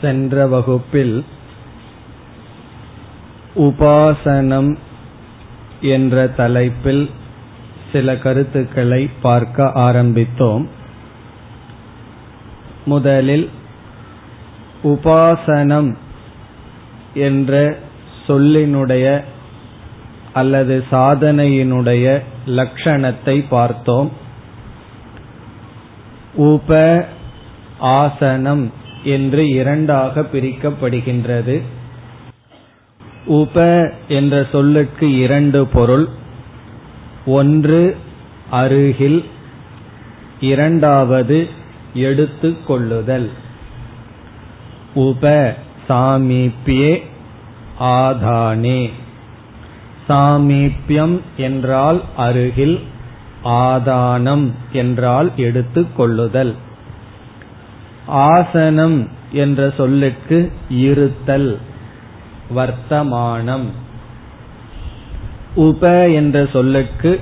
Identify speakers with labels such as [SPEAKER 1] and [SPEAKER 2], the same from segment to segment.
[SPEAKER 1] சென்ற வகுப்பில் உபாசனம் என்ற தலைப்பில் சில கருத்துக்களை பார்க்க ஆரம்பித்தோம். முதலில் உபாசனம் என்ற சொல்லினுடைய அல்லது சாதனையினுடைய லட்சணத்தை பார்த்தோம். உப ஆசனம் என்று இரண்டாக பிரிக்கப்படுகின்றது. உப என்ற சொல்லுக்கு இரண்டு பொருள். ஒன்று அருகில் இரண்டாவது எடுத்துக் கொள்ளுதல். உப சாமீபியே ஆதானே. சாமீபியம் என்றால் அருகில் ஆதானம் என்றால் எடுத்துக்கொள்ளுதல் ஆசனம் என்ற சொல்லுக்கு இருத்தல் வர்த்தமானம். உப என்ற சொல்லுக்கு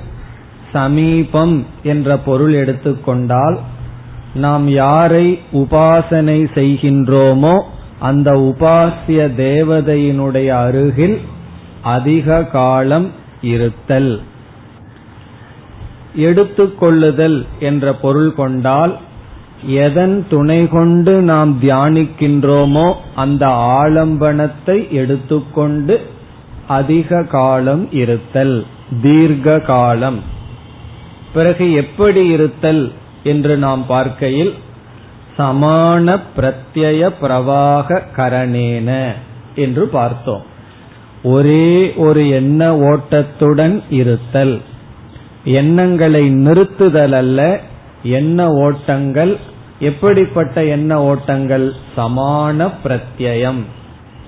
[SPEAKER 1] சமீபம் என்ற பொருள் எடுத்துக்கொண்டால் நாம் யாரை உபாசனை செய்கின்றோமோ அந்த உபாசிய தேவதையினுடைய அருகில் அதிக காலம் இருத்தல். எடுத்துக்கொள்ளுதல் என்ற பொருள் கொண்டால் எதன் துணை கொண்டு நாம் தியானிக்கின்றோமோ அந்த ஆலம்பனத்தை எடுத்துக்கொண்டு அதிக காலம் இருத்தல் தீர்க்க காலம். பிறகு எப்படி இருத்தல் என்று நாம் பார்க்கையில் சமான பிரத்ய பிரவாக கரணேன என்று பார்த்தோம். ஒரே ஒரு எண்ண ஓட்டத்துடன் இருத்தல். எண்ணங்களை நிறுத்துதல் அல்ல எண்ண ஓட்டங்கள் எப்படிப்பட்ட எண்ண ஓட்டங்கள்? சமான பிரத்யம்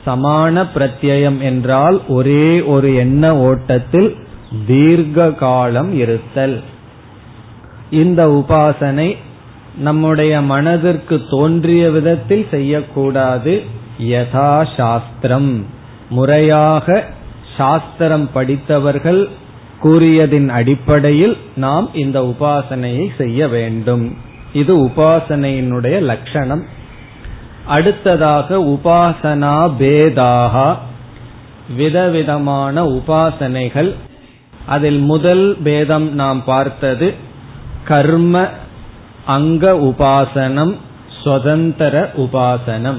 [SPEAKER 1] சமான பிரத்யம் என்றால் ஒரே ஒரு எண்ண ஓட்டத்தில் தீர்க்க காலம் இருத்தல். இந்த உபாசனை நம்முடைய மனதிற்கு தோன்றிய விதத்தில் செய்யக்கூடாது. யதா சாஸ்திரம். முறையாக சாஸ்திரம் படித்தவர்கள் கூறியதின் அடிப்படையில் நாம் இந்த உபாசனையை செய்ய வேண்டும். இது உபாசனையினுடைய லட்சணம். அடுத்ததாக உபாசனா பேதாகா. விதவிதமான உபாசனைகள். அதில் முதல் பேதம் நாம் பார்த்தது கர்ம அங்க உபாசனம் சுதந்திர உபாசனம்.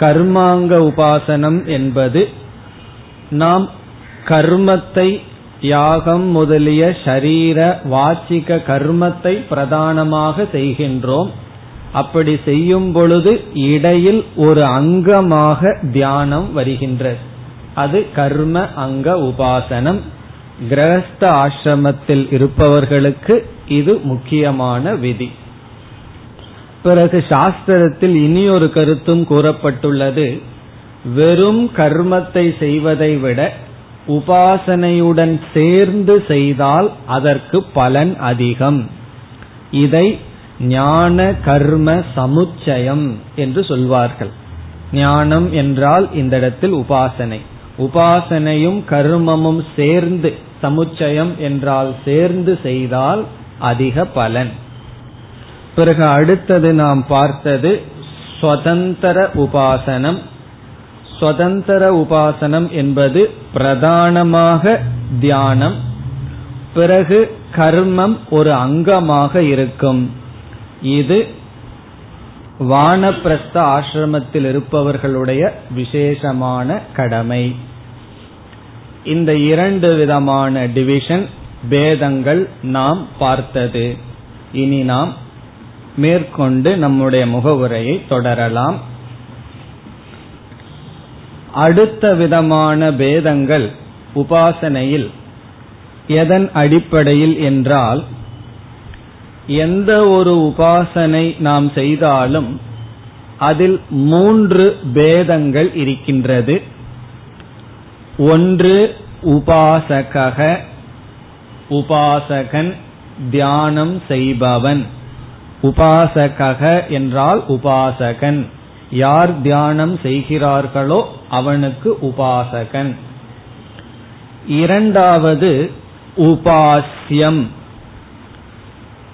[SPEAKER 1] கர்மாங்க உபாசனம் என்பது நாம் கர்மத்தை யாகம் முதலிய ஷரீர வாச்சிக கர்மத்தை பிரதானமாக செய்கின்றோம். அப்படி செய்யும் பொழுது இடையில் ஒரு அங்கமாக தியானம் வருகின்றது. அது கர்ம அங்க உபாசனம். கிரகஸ்த ஆசிரமத்தில் இருப்பவர்களுக்கு இது முக்கியமான விதி. பிறகு சாஸ்திரத்தில் இனி ஒரு கருத்தும் கூறப்பட்டுள்ளது. வெறும் கர்மத்தை செய்வதை விட உபாசனையுடன் சேர்ந்து செய்தால் அதற்கு பலன் அதிகம். இதை ஞான கர்ம சமுச்சயம் என்று சொல்வார்கள். ஞானம் என்றால் இந்த இடத்தில் உபாசனை. உபாசனையும் கர்மமும் சேர்ந்து சமுச்சயம் என்றால் சேர்ந்து செய்தால் அதிக பலன். பிறகு அடுத்தது நாம் பார்த்தது ஸ்வதந்திர உபாசனம். சுதந்திர உபாசனம் என்பது பிரதானமாக தியானம். பிறகு கர்மம் ஒரு அங்கமாக இருக்கும். இது வானப்பிரஸ்த ஆசிரமத்தில் இருப்பவர்களுடைய விசேஷமான கடமை. இந்த இரண்டு விதமான டிவிஷன் பேதங்கள் நாம் பார்த்தது. இனி நாம் மேற்கொண்டு நம்முடைய முகவுரையை தொடரலாம். அடுத்த விதமான பேதங்கள் உபாசனையில் எதன் அடிப்படையில் என்றால் எந்த ஒரு உபாசனை நாம் செய்தாலும் அதில் மூன்று பேதங்கள் இருக்கின்றது. ஒன்று உபாசக உபாசகன் தியானம் செய்பவன். உபாசக என்றால் உபாசகன். யார் தியானம் செய்கிறார்களோ அவனுக்கு உபாசகன். இரண்டாவது உபாசியம்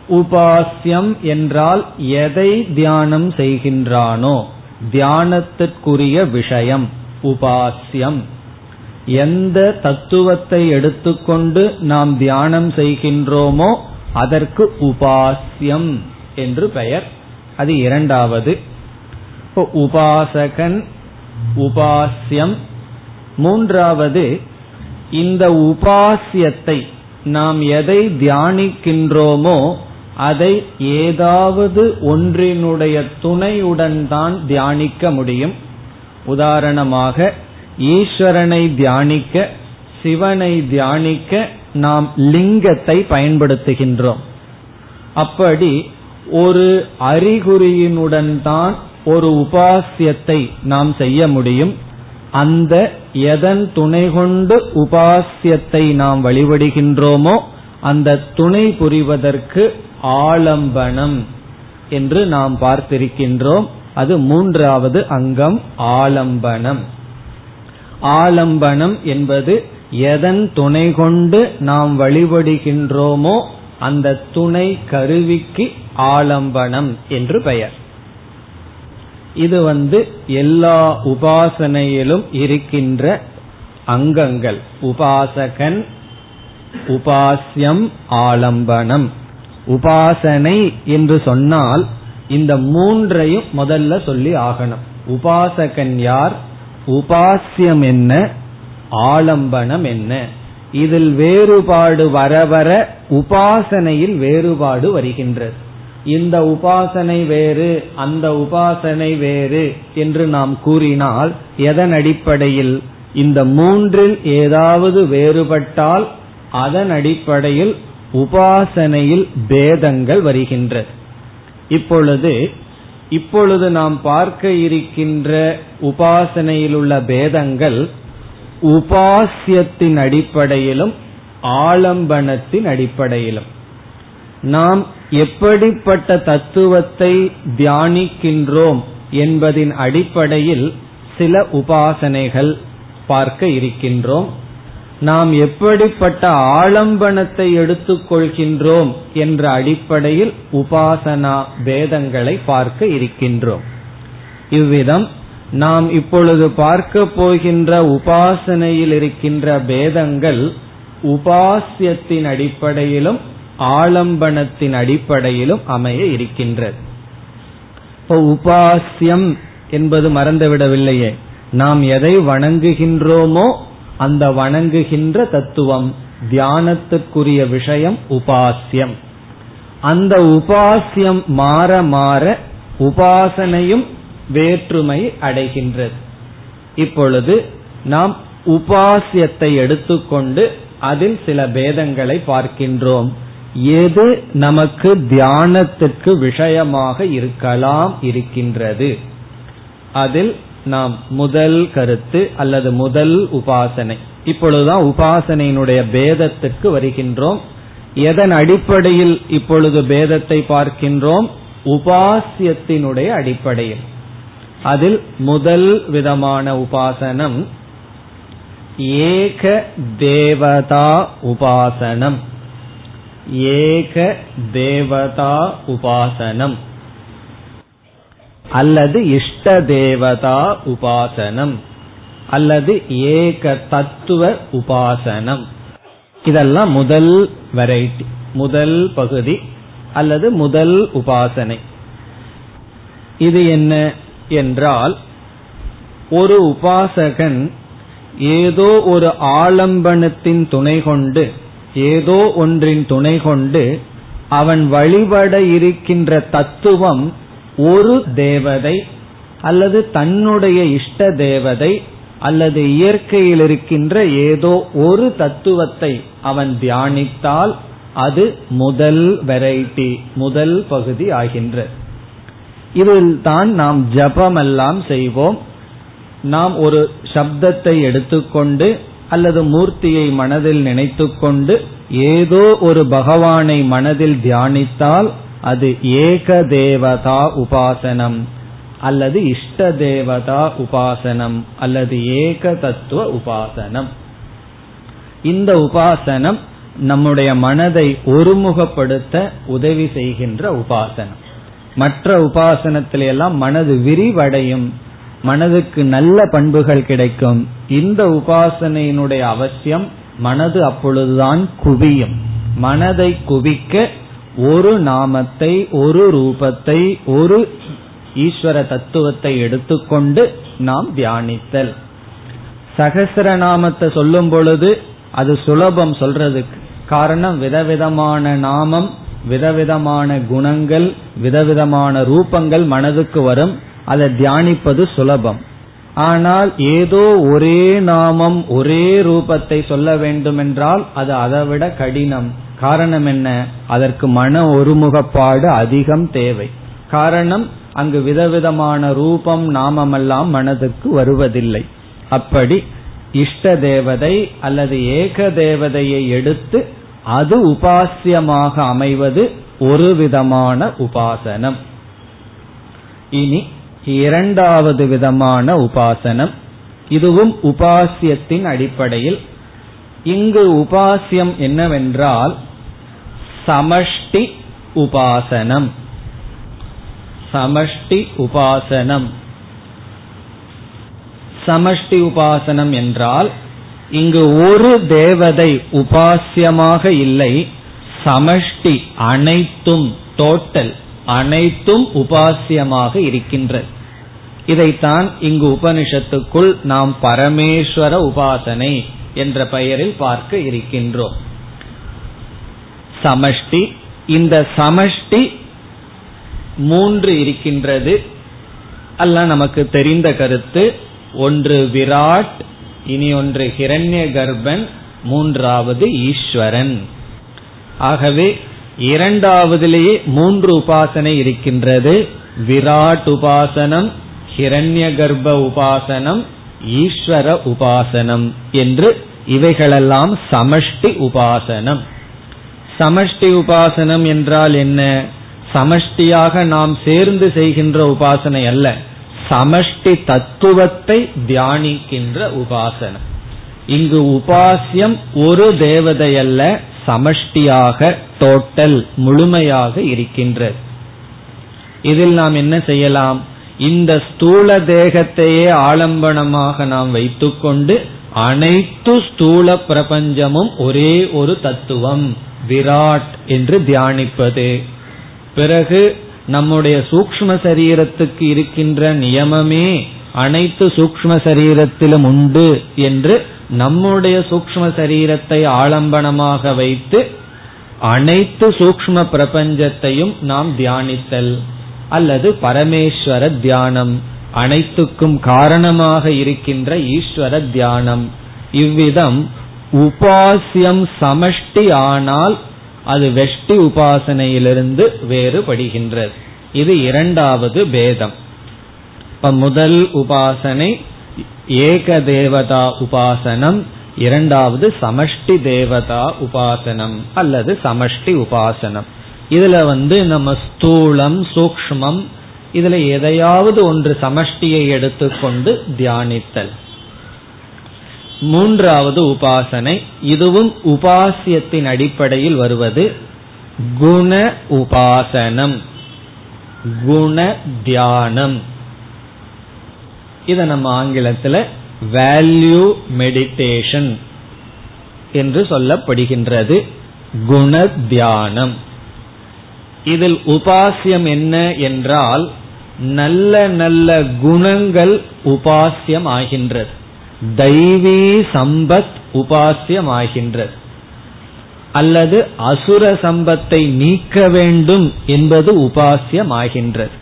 [SPEAKER 1] உபாசியம் என்றால் எதை தியானம் செய்கின்றானோ தியானத்திற்குரிய விஷயம் உபாசியம் எந்த தத்துவத்தை எடுத்துக்கொண்டு நாம் தியானம் செய்கின்றோமோ அதற்கு உபாசியம் என்று பெயர். அது இரண்டாவது. இப்போ உபாசகன் உபாசியம் மூன்றாவது இந்த உபாசியத்தை நாம் எதை தியானிக்கின்றோமோ அதை ஏதாவது ஒன்றினுடைய துணையுடன் தான் தியானிக்க முடியும். உதாரணமாக ஈஸ்வரனை தியானிக்க சிவனை தியானிக்க நாம் லிங்கத்தை பயன்படுத்துகின்றோம். அப்படி ஒரு அறிகுறியினுடன் தான் ஒரு உபாசியத்தை நாம் செய்ய முடியும். அந்த எதன் துணை கொண்டு உபாசியத்தை நாம் வழிபடுகின்றோமோ அந்த துணை புரிவதற்கு ஆலம்பனம் என்று நாம் பார்த்திருக்கின்றோம். அது மூன்றாவது அங்கம் ஆலம்பனம். ஆலம்பனம் என்பது எதன் துணை கொண்டு நாம் வழிபடுகின்றோமோ அந்த துணை கருவிக்கு ஆலம்பனம் என்று பெயர். இது வந்து எல்லா உபாசனையிலும் இருக்கின்ற அங்கங்கள். உபாசகன் உபாசியம் ஆலம்பனம். உபாசனை என்று சொன்னால் இந்த மூன்றையும் முதல்ல சொல்லி ஆகணும். உபாசகன் யார்? உபாசியம் என்ன? ஆலம்பனம் என்ன? இதில் வேறுபாடு வர வர உபாசனையில் வேறுபாடு வருகின்றது. இந்த உபாசனை வேறு அந்த உபாசனை வேறு என்று நாம் கூறினால் எதன் அடிப்படையில்? இந்த மூன்றில் ஏதாவது வேறுபட்டால் அதன் அடிப்படையில் உபாசனையில் பேதங்கள் வருகின்றது இப்பொழுது இப்பொழுது நாம் பார்க்க இருக்கின்ற உபாசனையில் உள்ள பேதங்கள் உபாசியத்தின் அடிப்படையிலும் ஆலம்பனத்தின் அடிப்படையிலும். நாம் எப்படிப்பட்ட தத்துவத்தை தியானிக்கின்றோம் என்பதின் அடிப்படையில் சில உபாசனைகள் பார்க்க இருக்கின்றோம். நாம் எப்படிப்பட்ட ஆலம்பனத்தை எடுத்துக்கொள்கின்றோம் என்ற அடிப்படையில் உபாசனா பேதங்களை பார்க்க இருக்கின்றோம். இவ்விதம் நாம் இப்பொழுது பார்க்க போகின்ற உபாசனையில் இருக்கின்ற பேதங்கள் உபாசியத்தின் அடிப்படையிலும் ஆலம்பனத்தின் அடிப்படையிலும் அமைய இருக்கின்றது. இப்போ உபாசியம் என்பது மறந்துவிடவில்லையே. நாம் எதை வணங்குகின்றோமோ அந்த வணங்குகின்ற தத்துவம் தியானத்துக்குரிய விஷயம் உபாசியம் அந்த உபாசியம் மாற மாற உபாசனையும் வேற்றுமை அடைகின்றது. இப்பொழுது நாம் உபாசியத்தை எடுத்துக்கொண்டு அதில் சில பேதங்களை பார்க்கின்றோம். எது நமக்கு தியானத்திற்கு விஷயமாக இருக்கலாம் இருக்கின்றது? அதில் நாம் முதல் கருத்து அல்லது முதல் உபாசனை. இப்பொழுதுதான் உபாசனையினுடைய பேதத்திற்கு வருகின்றோம். எதன் அடிப்படையில் இப்பொழுது பேதத்தை பார்க்கின்றோம்? உபாசியத்தினுடைய அடிப்படையில். அதில் முதல் விதமான உபாசனம் ஏக தேவதா உபாசனம். ஏக தேவதா உபாசனம். அல்லது இஷ்ட தேவதா உபாசனம். அல்லது ஏக தத்துவ உபாசனம். இதெல்லாம் முதல் வெரைட்டி முதல் பகுதி அல்லது முதல் உபாசனை. இது என்ன என்றால் ஒரு உபாசகன் ஏதோ ஒரு ஆலம்பனத்தின் துணை கொண்டு ஏதோ ஒன்றின் துணை கொண்டு அவன் வழிபட இருக்கின்ற தத்துவம் ஒரு தேவதை அல்லது தன்னுடைய இஷ்ட தேவதை அல்லது இயற்கையில் இருக்கின்ற ஏதோ ஒரு தத்துவத்தை அவன் தியானித்தால் அது முதல் வெரைட்டி முதல் பகுதி ஆகின்ற. இதில் தான் நாம் ஜபமெல்லாம் செய்வோம். நாம் ஒரு சப்தத்தை எடுத்துக்கொண்டு அல்லது மூர்த்தியை மனதில் நினைத்துக்கொண்டு ஏதோ ஒரு பகவானை மனதில் தியானித்தால் அது ஏக தேவதா உபாசனம் அல்லது இஷ்ட தேவதா உபாசனம் அல்லது ஏக தத்துவ உபாசனம். இந்த உபாசனம் நம்முடைய மனதை ஒருமுகப்படுத்த உதவி செய்கின்ற உபாசனம். மற்ற உபாசனத்தில எல்லாம் மனது விரிவடையும். மனதுக்கு நல்ல பண்புகள் கிடைக்கும். இந்த உபாசனையினுடைய அவசியம் மனது அப்பொழுதுதான் குவியும். மனதை குவிக்க ஒரு நாமத்தை ஒரு ரூபத்தை ஒரு ஈஸ்வர தத்துவத்தை எடுத்துக்கொண்டு நாம் தியானித்தல். சகசிரநாமத்தை சொல்லும் பொழுது அது சுலபம் சொல்றதுக்கு காரணம் விதவிதமான நாமம் விதவிதமான குணங்கள் விதவிதமான ரூபங்கள் மனதுக்கு வரும். அதை தியானிப்பது சுலபம். ஆனால் ஏதோ ஒரே நாமம் ஒரே ரூபத்தை சொல்ல வேண்டுமென்றால் அது அதைவிட கடினம். காரணம் என்ன? அதற்கு மன ஒருமுகப்பாடு அதிகம் தேவை. காரணம் அங்கு விதவிதமான ரூபம் நாமமெல்லாம் மனதுக்கு வருவதில்லை. அப்படி இஷ்ட தேவதை அல்லது ஏக தேவதையை எடுத்து அது உபாசியமாக அமைவது ஒரு விதமான உபாசனம். இனி இரண்டாவது விதமான உபாசனம். இதுவும் உபாசியத்தின் அடிப்படையில். இங்கு உபாசியம் என்னவென்றால் சமஷ்டி உபாசனம். சமஷ்டி உபாசனம். சமஷ்டி உபாசனம் என்றால் இங்கு ஒரு தேவதை உபாசியமாக இல்லை சமஷ்டி அனைத்தும் டோட்டல் அனைத்தும் உபாசியமாக இருக்கின்றது இதைத்தான் இங்கு உபனிஷத்துக்குள் நாம் பரமேஸ்வர உபாசனை என்ற பெயரில் பார்க்க இருக்கின்றோம். சமஷ்டி இந்த சமஷ்டி மூன்று இருக்கின்றது. அல்ல நமக்கு தெரிந்த கருத்து ஒன்று விராட் இனி ஒன்று ஹிரண்ய கர்ப்பன் மூன்றாவது ஈஸ்வரன். ஆகவே இரண்டாவதிலேயே மூன்று உபாசனை இருக்கின்றது. விராட் உபாசனம் ஹிரண்ய கர்ப்ப உபாசனம் ஈஸ்வர உபாசனம் என்று இவைகளெல்லாம் சமஷ்டி உபாசனம். சமஷ்டி உபாசனம் என்றால் என்ன? சமஷ்டியாக நாம் சேர்ந்து செய்கின்ற உபாசனை அல்ல. சமஷ்டி தத்துவத்தை தியானிக்கின்ற உபாசனம். இங்கு உபாசியம் ஒரு தேவதை அல்ல சமஷ்டியாக டோட்டல் முழுமையாக இருக்கின்றது. இதில் நாம் என்ன செய்யலாம்? இந்த ஸ்தூல தேகத்தையே ஆலம்பனமாக நாம் வைத்துக்கொண்டு அனைத்து ஸ்தூல பிரபஞ்சமும் ஒரே ஒரு தத்துவம் விராட் என்று தியானிப்பது. பிறகு நம்முடைய சூக்ம சரீரத்துக்கு இருக்கின்ற நியமமே அனைத்து சூக்ம சரீரத்திலும் உண்டு என்று நம்முடைய சூக்ம சரீரத்தை ஆலம்பனமாக வைத்து அனைத்து சூக்ம பிரபஞ்சத்தையும் நாம் தியானித்தல் அல்லது பரமேஸ்வர தியானம் அனைத்துக்கும் காரணமாக இருக்கின்ற ஈஸ்வர தியானம். இவ்விதம் உபாசியம் சமஷ்டி ஆனால் அது வெஷ்டி உபாசனையிலிருந்து வேறுபடுகின்றது. இது இரண்டாவது பேதம். இப்ப முதல் உபாசனை ஏக தேவதா உபாசனம் இரண்டாவது சமஷ்டி தேவதா உபாசனம் அல்லது சமஷ்டி உபாசனம். இதுல வந்து நம்ம ஸ்தூலம் சூக்மம் இதுல எதையாவது ஒன்று சமஷ்டியை எடுத்துக்கொண்டு தியானித்தல். மூன்றாவது உபாசனை இதுவும் உபாசியத்தின் அடிப்படையில் வருவது குண உபாசனம். குண தியானம். இத நம்ம ஆங்கிலத்தில் வேல்யூ மெடிடேஷன் என்று சொல்லப்படுகின்றது. குண தியானம் இதில் உபாசியம் என்ன என்றால் நல்ல நல்ல குணங்கள் உபாசியம் ஆகின்றது தெய்வீ சம்பத் உபாசியம் ஆகின்றது அல்லது அசுர சம்பத்தை நீக்க வேண்டும் என்பது உபாசியம் ஆகின்றது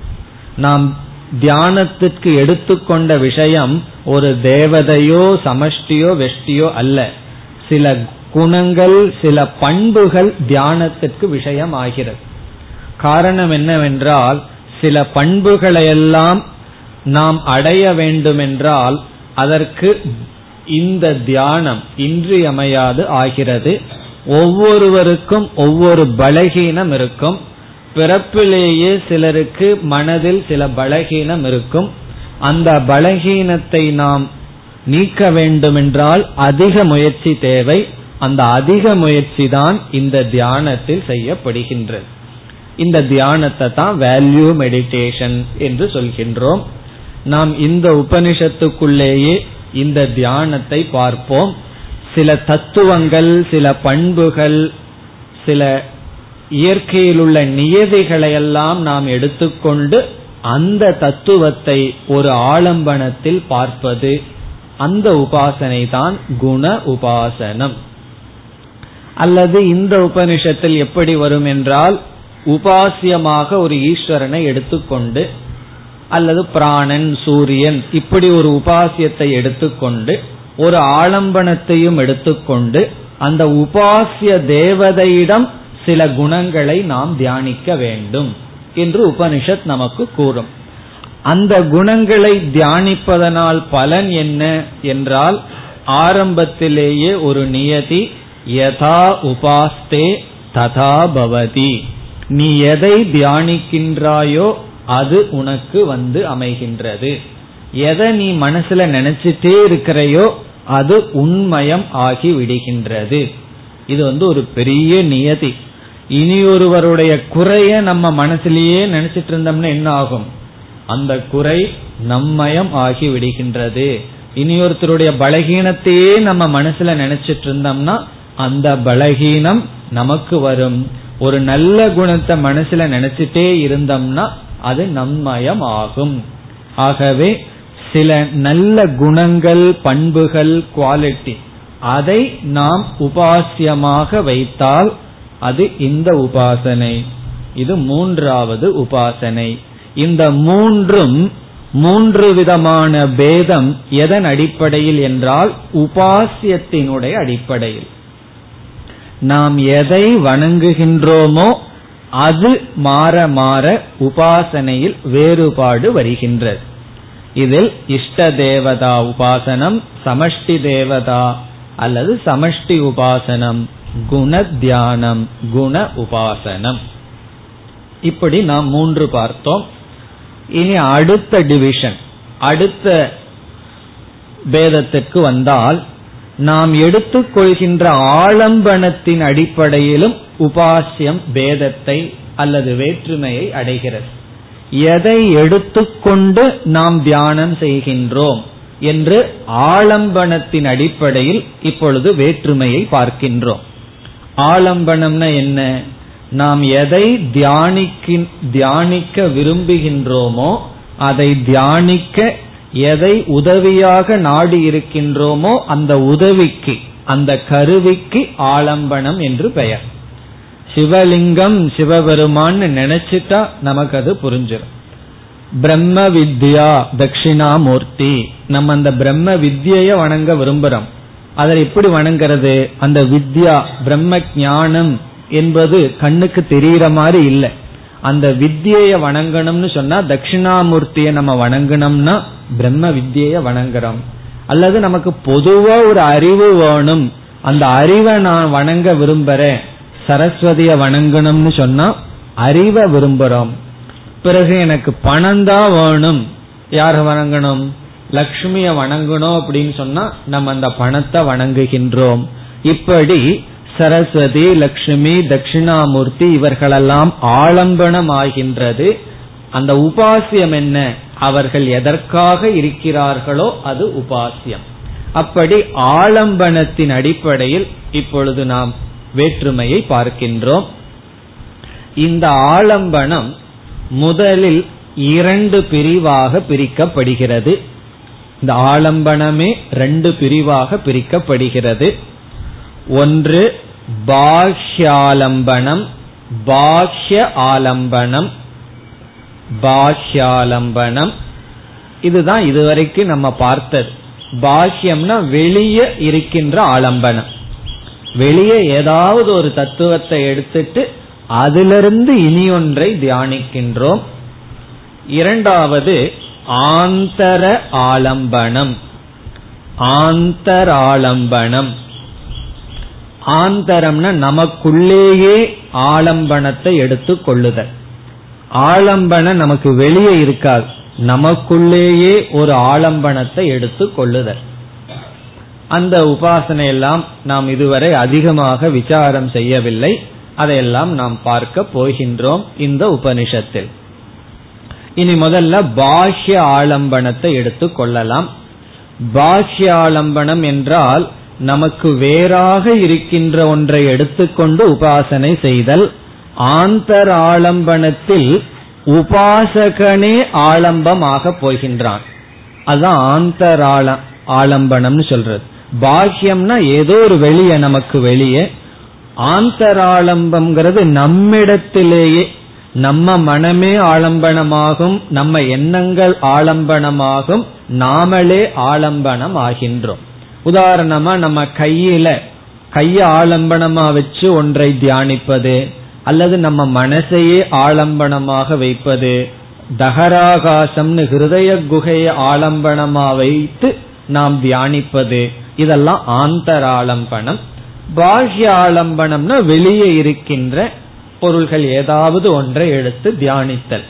[SPEAKER 1] நாம் தியானத்திற்கு எடுத்துக்கொண்ட விஷயம் ஒரு தேவதையோ சமஷ்டியோ வெஷ்டியோ அல்ல. சில குணங்கள் சில பண்புகள் தியானத்திற்கு விஷயம் ஆகிறது காரணம் என்னவென்றால் சில பண்புகளையெல்லாம் நாம் அடைய வேண்டுமென்றால் அதற்கு இந்த தியானம் இன்றியமையாது ஆகிறது. ஒவ்வொருவருக்கும் ஒவ்வொரு பலகீனம் இருக்கும். பிறப்பிலேயே சிலருக்கு மனதில் சில பலகீனம் இருக்கும். அந்த பலகீனத்தை நாம் நீக்க வேண்டுமென்றால் அதிக முயற்சி தேவை. அந்த அதிக முயற்சி தான் இந்த தியானத்தில் செய்யப்படுகின்றது. இந்த தியானத்தை தான் வேல்யூ மெடிடேஷன் என்று சொல்கின்றோம். நாம் இந்த உபனிஷத்துக்குள்ளேயே இந்த தியானத்தை பார்ப்போம். சில தத்துவங்கள் சில பண்புகள் சில இயற்கையில் உள்ள நியதிகளையெல்லாம் நாம் எடுத்துக்கொண்டு அந்த தத்துவத்தை ஒரு ஆலம்பனத்தில் பார்ப்பது அந்த உபாசனை தான் குண உபாசனம். அல்லது இந்த உபனிஷத்தில் எப்படி வரும் என்றால் உபாசியமாக ஒரு ஈஸ்வரனை எடுத்துக்கொண்டு அல்லது பிராணன் சூரியன் இப்படி ஒரு உபாசியத்தை எடுத்துக்கொண்டு ஒரு ஆலம்பனத்தையும் எடுத்துக்கொண்டு அந்த உபாசிய தேவதையிடம் சில குணங்களை நாம் தியானிக்க வேண்டும் என்று உபனிஷத் நமக்கு கூறும். அந்த குணங்களை தியானிப்பதனால் பலன் என்ன என்றால் ஆரம்பத்திலேயே ஒரு நியதி யதா உபாஸ்தே ததா பவதி. நீ எதை தியானிக்கின்றாயோ அது உனக்கு வந்து அமைகின்றது. எதை நீ மனசுல நினைச்சிட்டே இருக்கிறையோ அது உண்மயம் ஆகி விடுகின்றது இது வந்து ஒரு பெரிய நியதி. இனி ஒருவருடைய குறைய நம்ம மனசிலேயே நினைச்சிட்டு இருந்தோம்னா என்ன ஆகும்? அந்த குறை நம்மயம் ஆகி விடுகின்றது இனி ஒருத்தருடைய பலகீனத்தையே நம்ம மனசுல நினைச்சிட்டு இருந்தோம்னா அந்த பலகீனம் நமக்கு வரும். ஒரு நல்ல குணத்தை மனசுல நினைச்சிட்டே இருந்தோம்னா அது நம்மயம் ஆகும். ஆகவே சில நல்ல குணங்கள் பண்புகள் குவாலிட்டி அதை நாம் உபாசியமாக வைத்தால் அது இந்த உபாசனை. இது மூன்றாவது உபாசனை. இந்த மூன்றும் மூன்று விதமான பேதம் எதன் அடிப்படையில் என்றால் உபாசியத்தினுடைய அடிப்படையில். நாம் எதை வணங்குகின்றோமோ அது மாற மாற உபாசனையில் வேறுபாடு வருகின்றது. இதில் இஷ்ட தேவதா உபாசனம் சமஷ்டி தேவதா அல்லது சமஷ்டி உபாசனம். குண தியானம் குண உபாசனம். இப்படி நாம் மூன்று பார்த்தோம். இனி அடுத்த டிவிஷன் அடுத்த பேதத்திற்கு வந்தால் நாம் எடுத்துக்கொள்கின்ற ஆலம்பனத்தின் அடிப்படையிலும் உபாசியம் பேதத்தை அல்லது வேற்றுமையை அடைகிறது. எதை எடுத்துக்கொண்டு நாம் தியானம் செய்கின்றோம் என்று ஆலம்பனத்தின் அடிப்படையில் இப்பொழுது வேற்றுமையை பார்க்கின்றோம். ஆலம்பனம்னா என்ன? நாம் எதை தியானிக்க தியானிக்க விரும்புகின்றோமோ அதை தியானிக்க எதை உதவியாக நாடி இருக்கின்றோமோ அந்த உதவிக்கு அந்த கருவிக்கு ஆலம்பனம் என்று பெயர். சிவலிங்கம் சிவபெருமான்னு நினைச்சிட்டா நமக்கு அது புரிஞ்சிடும் பிரம்ம வித்யா தட்சிணாமூர்த்தி. நம்ம அந்த பிரம்ம வித்ய வணங்க விரும்புறோம். அதை எப்படி வணங்குறது? அந்த வித்யா பிரம்ம ஞானம் என்பது கண்ணுக்கு தெரியற மாதிரி இல்லை. அந்த வித்தியை வணங்கணும்னு சொன்னா தட்சிணாமூர்த்திய நம்ம வணங்கணும்னா பிரம்ம வித்தியை வணங்குறோம். அல்லது நமக்கு பொதுவா ஒரு அறிவு வேணும். அந்த அறிவை நான் வணங்க விரும்புறேன். சரஸ்வதிய வணங்கணும்னு சொன்னா அறிவை விரும்புறோம். பிறகு எனக்கு பணம் தான் வேணும். யார வணங்கணும்? லக்ஷ்மிய வணங்கணும் அப்படின்னு சொன்னா நம்ம அந்த பணத்தை வணங்குகின்றோம். இப்படி சரஸ்வதி லக்ஷ்மி தட்சிணாமூர்த்தி இவர்களெல்லாம் ஆலம்பனம் ஆகின்றது அந்த உபாசியம் என்ன? அவர்கள் எதற்காக இருக்கிறார்களோ அது உபாசியம். அப்படி ஆலம்பனத்தின் அடிப்படையில் இப்பொழுது நாம் வேற்றுமையை பார்க்கின்றோம். இந்த ஆலம்பனம் முதலில் இரண்டு பிரிவாக பிரிக்கப்படுகிறது. இந்த ஆலம்பனமே ரெண்டு பிரிவாக பிரிக்கப்படுகிறது. ஒன்று பாஹ்யாலம்பனம் பாஹ்ய ஆலம்பனம் பாஹ்யாலம்பனம். இதுதான் இதுவரைக்கும் நம்ம பார்த்தது. பாஹ்யம்னா வெளியே இருக்கின்ற ஆலம்பனம். வெளியே ஏதாவது ஒரு தத்துவத்தை எடுத்துட்டு அதிலிருந்து இனி ஒன்றை தியானிக்கின்றோம். இரண்டாவது ஆந்தர ஆலம்பனம். ஆந்தராலம்பனம். ஆந்தரம்னா நமக்குள்ளேயே ஆலம்பனத்தை எடுத்து கொள்ளுதல். ஆலம்பனம் நமக்கு வெளியே இருக்காது. நமக்குள்ளேயே ஒரு ஆலம்பனத்தை எடுத்து கொள்ளுதல். அந்த உபாசனை எல்லாம் நாம் இதுவரை அதிகமாக விசாரம் செய்யவில்லை. அதையெல்லாம் நாம் பார்க்க போகின்றோம் இந்த உபனிஷத்தில். இனி முதல்ல பாஷ்ய ஆலம்பனத்தை எடுத்துக் கொள்ளலாம். பாஷ்ய ஆலம்பனம் என்றால் நமக்கு வேறாக இருக்கின்ற ஒன்றை எடுத்துக்கொண்டு உபாசனை செய்தல். ஆந்தர் ஆலம்பனத்தில் உபாசகனே ஆலம்பமாக போகின்றான். அதுதான் ஆந்தர் ஆலம்பனம்னு சொல்றது. பாஷ்யம்னா ஏதோ ஒரு வெளியே நமக்கு வெளியே. ஆந்தராலம்பம்ங்கிறது நம்மிடத்திலேயே நம்ம மனமே ஆலம்பனமாகும் நம்ம எண்ணங்கள் ஆலம்பனமாகும் நாமளே ஆலம்பனம் ஆகின்றோம் உதாரணமா நம்ம கையில கைய ஆலம்பனமா வச்சு ஒன்றை தியானிப்பது அல்லது நம்ம மனசையே ஆலம்பனமாக வைப்பது தகராகாசம்னு ஹிருதய குகையை ஆலம்பனமா வைத்து நாம் தியானிப்பது இதெல்லாம் ஆந்தராலம்பனம். பாஹ்ய ஆலம்பனம்னா வெளியே இருக்கின்ற பொருள்கள் ஏதாவது ஒன்றை எடுத்து தியானித்தல்.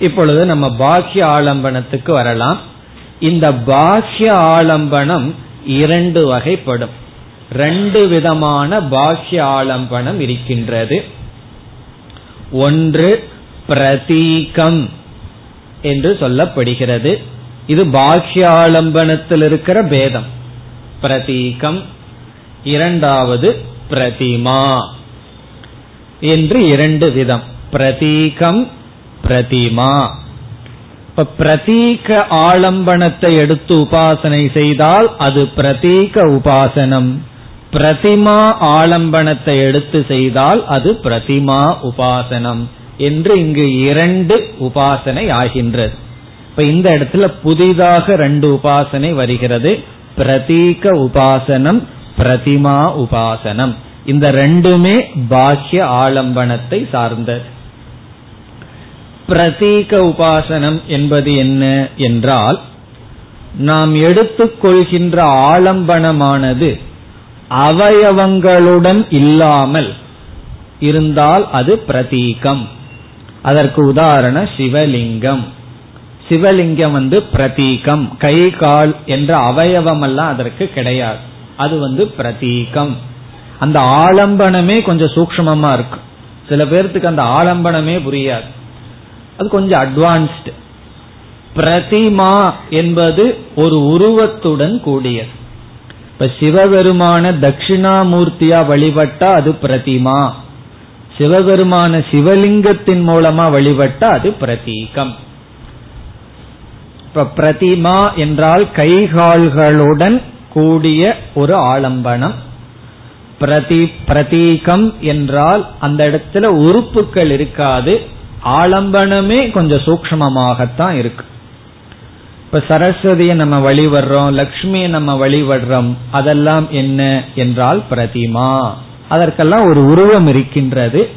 [SPEAKER 1] இப்பொழுது நம்ம பாஹ்ய ஆலம்பனத்துக்கு வரலாம். இந்த பாஹ்ய ஆலம்பனம் இரண்டு வகைப்படும். ரெண்டு விதமான பாஹ்ய ஆலம்பனம் இருக்கின்றது. ஒன்று பிரதீகம் என்று சொல்லப்படுகிறது. இது பாஹ்ய ஆலம்பனத்தில் இருக்கிற பேதம். பிரதீகம். இரண்டாவது பிரதிமா. என்று இரண்டு விதம். பிரதீகம் பிரதிமா. இப்ப பிரதீக ஆலம்பனத்தை எடுத்து உபாசனை செய்தால் அது பிரதீக உபாசனம். பிரதிமா ஆலம்பனத்தை எடுத்து செய்தால் அது பிரதிமா உபாசனம் என்று இங்கு இரண்டு உபாசனை ஆகின்றது. இப்ப இந்த இடத்துல புதிதாக ரெண்டு உபாசனை வருகிறது. பிரதீக உபாசனம் பிரதிமா உபாசனம். இந்த ரெண்டுமே பாஹ்ய ஆலம்பனத்தை சார்ந்தது. பிரதீக உபாசனம் என்பது என்ன என்றால் நாம் எடுத்துக்கொள்கின்ற ஆலம்பனமானது அவயவங்களுடன் இல்லாமல் இருந்தால் அது பிரதீகம். அதற்கு உதாரண சிவலிங்கம். சிவலிங்கம் வந்து பிரதீகம். கை கால் என்ற அவயவம் எல்லாம் அதற்கு கிடையாது. அது வந்து பிரதீகம். அந்த ஆலம்பனமே கொஞ்சம் சூக்மமா இருக்கும் சில பேர்த்துக்கு அந்த ஆலம்பனமே புரியாது. அது கொஞ்சம் அட்வான்ஸ்டு பிரதிமா என்பது ஒரு உருவத்துடன் கூடியது. இப்ப சிவபெருமான தட்சிணாமூர்த்தியா வழிபட்டா அது பிரதிமா. சிவபெருமான சிவலிங்கத்தின் மூலமா வழிபட்டா அது பிரதீகம். இப்ப பிரதிமா என்றால் கைகால்களுடன் கூடிய ஒரு ஆலம்பனம். பிரதி பிரதீகம் என்றால் அந்த இடத்துல உறுப்புகள் இருக்காது. ஆலம்பனமே கொஞ்சம் சூக்மமாகத்தான் இருக்கு. இப்ப சரஸ்வதியை நம்ம வழிபடுறோம் லக்ஷ்மியை நம்ம வழிபடுறோம் அதெல்லாம் என்ன என்றால் பிரதிமா. அதற்கெல்லாம் ஒரு உருவம் இருக்கின்றது.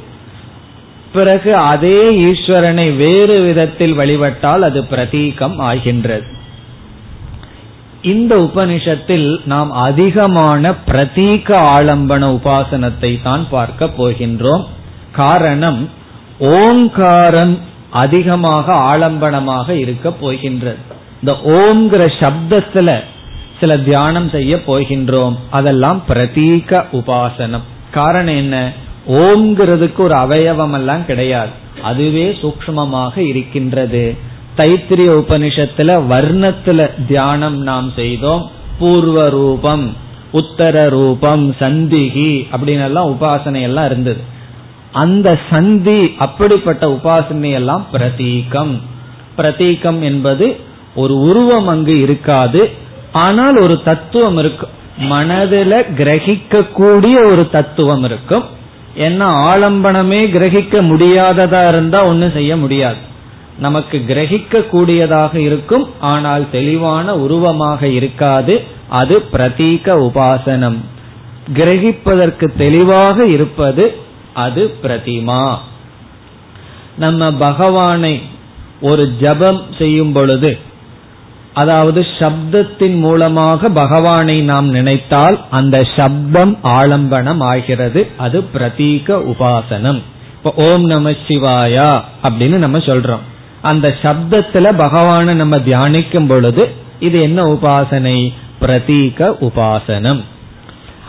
[SPEAKER 1] பிறகு அதே ஈஸ்வரனை வேறு விதத்தில் வழிபட்டால் அது பிரதீகம் ஆகின்றது. இந்த உபனிஷத்தில் நாம் அதிகமான பிரதீக ஆலம்பன உபாசனத்தை தான் பார்க்க போகின்றோம். காரணம் ஓங்காரம் அதிகமாக ஆலம்பனமாக இருக்க போகின்றது. இந்த ஓம்ங்கிற சப்தத்துல சில தியானம் செய்ய போகின்றோம். அதெல்லாம் பிரதீக உபாசனம். காரணம் என்ன? ஓம்ங்கிறதுக்கு ஒரு அவயவம் எல்லாம் கிடையாது. அதுவே சூக்மமாக இருக்கின்றது. தைத்திரிய உபனிஷத்துல வர்ணத்துல தியானம் நாம் செய்தோம். பூர்வ ரூபம் உத்தர ரூபம் சந்திகி அப்படின்னு எல்லாம் உபாசனை எல்லாம் இருந்தது. அந்த சந்தி அப்படிப்பட்ட உபாசனை எல்லாம் பிரதீகம். பிரதீகம் என்பது ஒரு உருவம் அங்கு இருக்காது. ஆனால் ஒரு தத்துவம் இருக்கும் மனதில் கிரகிக்க கூடிய ஒரு தத்துவம் இருக்கும். ஏன்னா ஆலம்பனமே கிரகிக்க முடியாததா இருந்தா ஒன்னும் செய்ய முடியாது. நமக்கு கிரகிக்க கூடியதாக இருக்கும் ஆனால் தெளிவான உருவமாக இருக்காது. அது பிரதீக உபாசனம். கிரகிப்பதற்கு தெளிவாக இருப்பது அது பிரதிமா. நம்ம பகவானை ஒரு ஜபம் செய்யும் பொழுது அதாவது சப்தத்தின் மூலமாக பகவானை நாம் நினைத்தால் அந்த சப்தம் ஆலம்பனம் ஆகிறது. அது பிரதீக உபாசனம். இப்போ ஓம் நம சிவாயா அப்படின்னு நம்ம சொல்றோம். அந்த சப்தத்துல பகவானை நம்ம தியானிக்கும் பொழுது இது என்ன உபாசனை? பிரதீக உபாசனம்.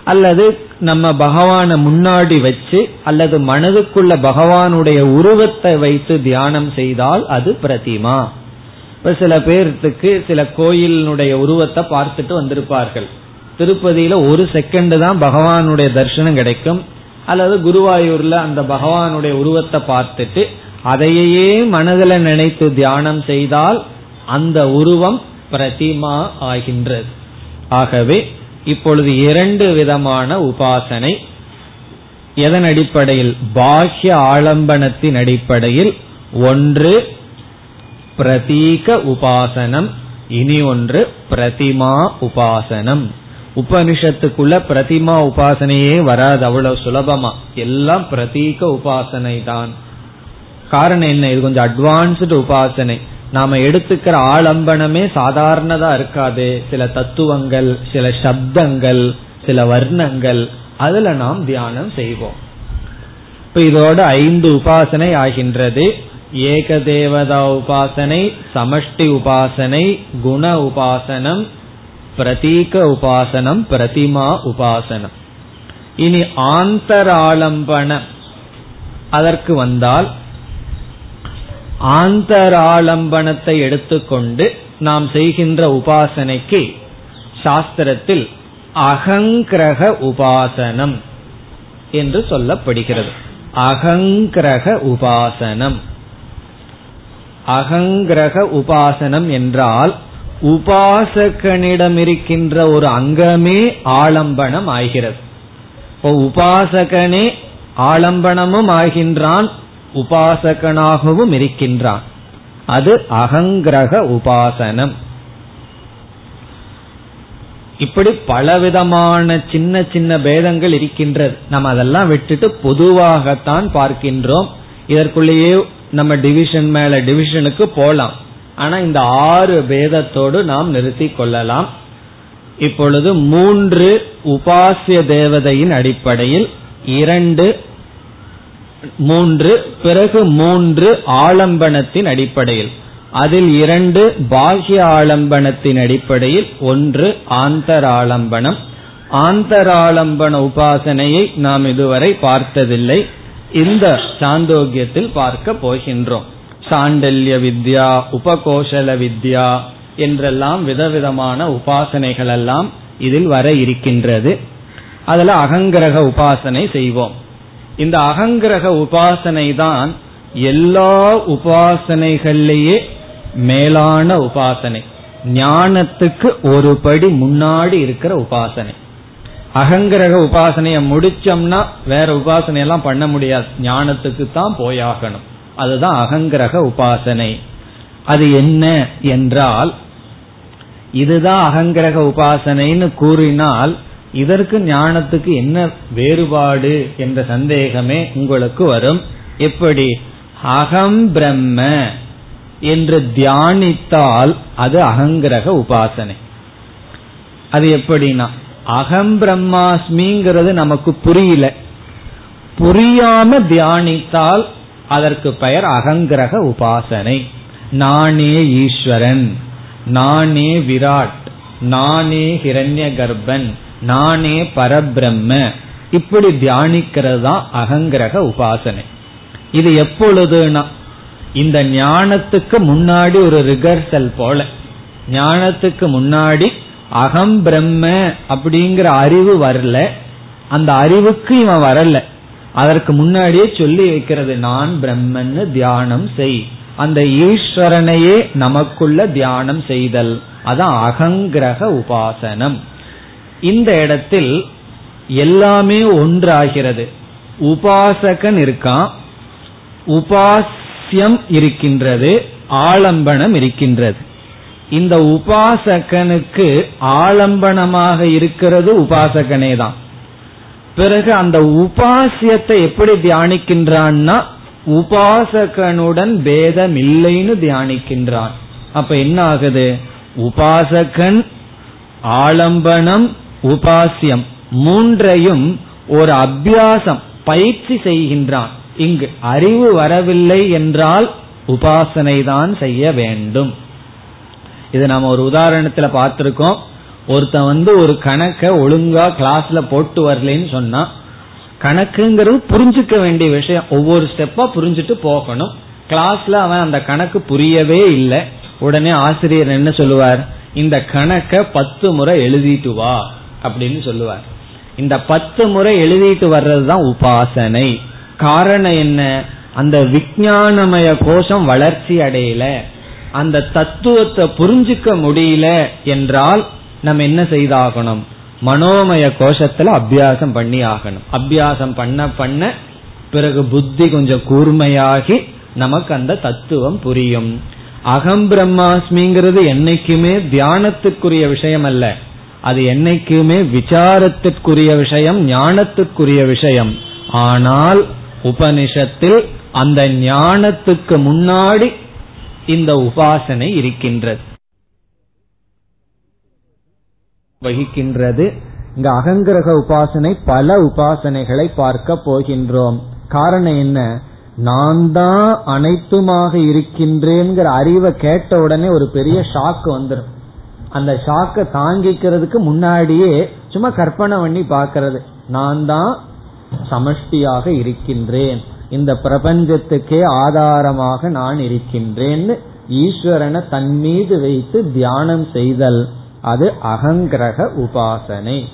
[SPEAKER 1] அல்லது நம்ம பகவான முன்னாடி வச்சு அல்லது மனதுக்குள்ள பகவானுடைய உருவத்தை வைத்து தியானம் செய்தால் அது பிரதிமா. இப்ப சில பேர்த்துக்கு சில கோயிலினுடைய உருவத்தை பார்த்துட்டு வந்திருப்பார்கள். திருப்பதியில ஒரு செகண்ட் தான் பகவானுடைய தரிசனம் கிடைக்கும். அல்லது குருவாயூர்ல அந்த பகவானுடைய உருவத்தை பார்த்துட்டு அதையே மனதில் நினைத்து தியானம் செய்தால் அந்த உருவம் பிரதிமா ஆகின்றது. ஆகவே இப்பொழுது இரண்டு விதமான உபாசனை. எதன் அடிப்படையில்? பாஹ்ய ஆலம்பனத்தின் அடிப்படையில் ஒன்று பிரதீக உபாசனம் இனி ஒன்று பிரதிமா உபாசனம். உபனிஷத்துக்குள்ள பிரதிமா உபாசனையே வராது அவ்வளவு சுலபமா. எல்லாம் பிரதீக உபாசனை தான் காரணம் என்ன? இது கொஞ்சம் அட்வான்ஸ்டு உபாசனை. நாம எடுத்துக்கிற ஆலம்பனமே சாதாரணதா இருக்காது. சில தத்துவங்கள் சில சப்தங்கள் சில வர்ணங்கள் அதுல நாம் தியானம் செய்வோம். இப்ப இதோட ஐந்து உபாசனை ஆகின்றது. ஏக தேவதா உபாசனை சமஷ்டி உபாசனை குண உபாசனம் பிரதீக உபாசனம் பிரதிமா உபாசனம். இனி ஆந்தராலம்பன. அதற்கு வந்தால் ஆந்தராலம்பனத்தை எடுத்துக்கொண்டு நாம் செய்கின்ற உபாசனைக்கு சாஸ்திரத்தில் அகங்கிரக உபாசனம் என்று சொல்லப்படுகிறது. அகங்கிரக உபாசனம். அகங்கிரக உபாசனம் என்றால் உபாசகனிடம் இருக்கின்ற ஒரு அங்கமே ஆலம்பனம் ஆகிறது இப்போ உபாசகனே ஆலம்பனமும் ஆகின்றான் உபாசகனாகவும் இருக்கின்றான். அது அகங்கிரக உபாசனம். இப்படி பலவிதமான சின்ன சின்ன பேதங்கள் இருக்கின்றது. நம்ம அதெல்லாம் விட்டுட்டு பொதுவாகத்தான் பார்க்கின்றோம். இதற்குள்ளேயே நம்ம டிவிஷன் மேல டிவிஷனுக்கு போலாம். ஆனா இந்த ஆறு பேதத்தோடு நாம் நிறுத்தி கொள்ளலாம். இப்பொழுது மூன்று உபாசிய தேவதையின் அடிப்படையில் இரண்டு மூன்று பிறகு மூன்று ஆலம்பனத்தின் அடிப்படையில். அதில் இரண்டு பாஹ்ய ஆலம்பனத்தின் அடிப்படையில் ஒன்று ஆந்தராலம்பனம். ஆந்தராலம்பன உபாசனையை நாம் இதுவரை பார்த்ததில்லை. இந்த சாந்தோக்கியத்தில் பார்க்க போகின்றோம். சாண்டல்ய வித்யா உபகோஷல வித்யா என்றெல்லாம் விதவிதமான உபாசனைகள் எல்லாம் இதில் வர இருக்கின்றது. அதில் அகங்கிரக உபாசனை செய்வோம். இந்த அகங்கிரக உபாசனை தான் எல்லா உபாசனைகள்லேயே மேலான உபாசனை. ஞானத்துக்கு ஒரு படி முன்னாடி இருக்கிற உபாசனை. அகங்கிரக உபாசனைய முடிச்சோம்னா வேற உபாசனை எல்லாம் பண்ண முடியாது. ஞானத்துக்கு தான் போயாகணும். அதுதான் அகங்கிரக உபாசனை. அது என்ன என்றால் இதுதான் அகங்கிரக உபாசனைன்னு கூறினால் இதற்கு ஞானத்துக்கு என்ன வேறுபாடு என்ற சந்தேகமே உங்களுக்கு வரும். எப்படி? அகம் பிரம்ம என்று தியானித்தால் அது அகங்கிரக உபாசனை. அது எப்படின்னா அகம் பிரம்மாஸ்மிங்கிறது நமக்கு புரியல. புரியாம தியானித்தால் அதற்கு பெயர் அகங்கிரக உபாசனை. நானே ஈஸ்வரன் நானே விராட் நானே ஹிரண்ய கர்ப்பன் நானே பரபிரம்ம. இப்படி தியானிக்கிறது தான் அகங்கிரக உபாசனை. இது எப்பொழுதுனா இந்த ஞானத்துக்கு முன்னாடி ஒரு ரிகர்சல் போல. ஞானத்துக்கு முன்னாடி அகம் பிரம்ம அப்படிங்கிற அறிவு வரல. அந்த அறிவுக்கு இவன் வரல. அதற்கு முன்னாடியே சொல்லி வைக்கிறது நான் பிரம்மன்னு தியானம் செய். அந்த ஈஸ்வரனையே நமக்குள்ள தியானம் செய்தல். அதான் அகங்கிரக உபாசனம். இந்த இடத்தில் எல்லாமே ஒன்றாகிறது. உபாசகன் இருக்கான். உபாசியம் இருக்கின்றது ஆலம்பனம் இருக்கின்றது. இந்த உபாசகனுக்கு ஆலம்பனமாக இருக்கிறது உபாசகனே தான். பிறகு அந்த உபாசியத்தை எப்படி தியானிக்கின்றான்னா உபாசகனுடன் பேதம் இல்லைன்னு தியானிக்கின்றான். அப்ப என்ன ஆகுது உபாசகன் ஆலம்பனம் உபாசியம். மூன்றையும் ஒரு அபியாசம் பயிற்சி செய்கின்றான். இங்கு அறிவு வரவில்லை என்றால் உபாசனை தான் செய்ய வேண்டும். இது நம்ம ஒரு உதாரணத்துல பார்த்திருக்கோம். ஒருத்தன் வந்து ஒரு கணக்கை ஒழுங்கா கிளாஸ்ல போட்டு வரலன்னு சொன்னா கணக்குங்கிறது புரிஞ்சுக்க வேண்டிய விஷயம். ஒவ்வொரு ஸ்டெப்பா புரிஞ்சுட்டு போகணும். கிளாஸ்ல அவன் அந்த கணக்கு புரியவே இல்லை. உடனே ஆசிரியர் என்ன சொல்லுவார்? இந்த கணக்க பத்து முறை எழுதிட்டு வா. அப்படின்னு சொல்லுவார். இந்த பத்து முறை எழுதிட்டு வர்றதுதான் உபாசனை. காரணம் என்ன? அந்த விஜயானமய கோஷம் வளர்ச்சி அடையல. அந்த தத்துவத்தை புரிஞ்சுக்க முடியல என்றால் நம்ம என்ன செய்தாகணும்? மனோமய கோஷத்துல அபியாசம் பண்ணி ஆகணும். அபியாசம் பண்ண பண்ண பிறகு புத்தி கொஞ்சம் கூர்மையாகி நமக்கு அந்த தத்துவம் புரியும். அகம் பிரம்மாஸ்மிங்கிறது என்னைக்குமே தியானத்துக்குரிய விஷயம் அல்ல அது என்னைக்குமே விசாரத்திற்குரிய விஷயம் ஞானத்துக்குரிய விஷயம். ஆனால் உபனிஷத்தில் அந்த ஞானத்துக்கு முன்னாடி இந்த உபாசனை இருக்கின்றது. வகிக்கின்றது. இங்க அகங்கிரக உபாசனை பல உபாசனைகளை பார்க்க போகின்றோம். காரணம் என்ன? நான் தான் அனைத்துமாக இருக்கின்றேங்கிற அறிவை கேட்ட உடனே ஒரு பெரிய ஷாக் வந்துடும் அந்த ஷாக்கை தாங்கிக்கிறதுக்கு முன்னாடியே சும்மா கற்பனை பண்ணி பாக்கிறது நான் தான் சமஷ்டியாக இருக்கின்றேன். இந்த பிரபஞ்சத்துக்கே ஆதாரமாக நான் இருக்கின்றேன்னு ஈஸ்வரனை தன் மீது வைத்து தியானம் செய்தல். அது அகங்கிரக உபாசனை.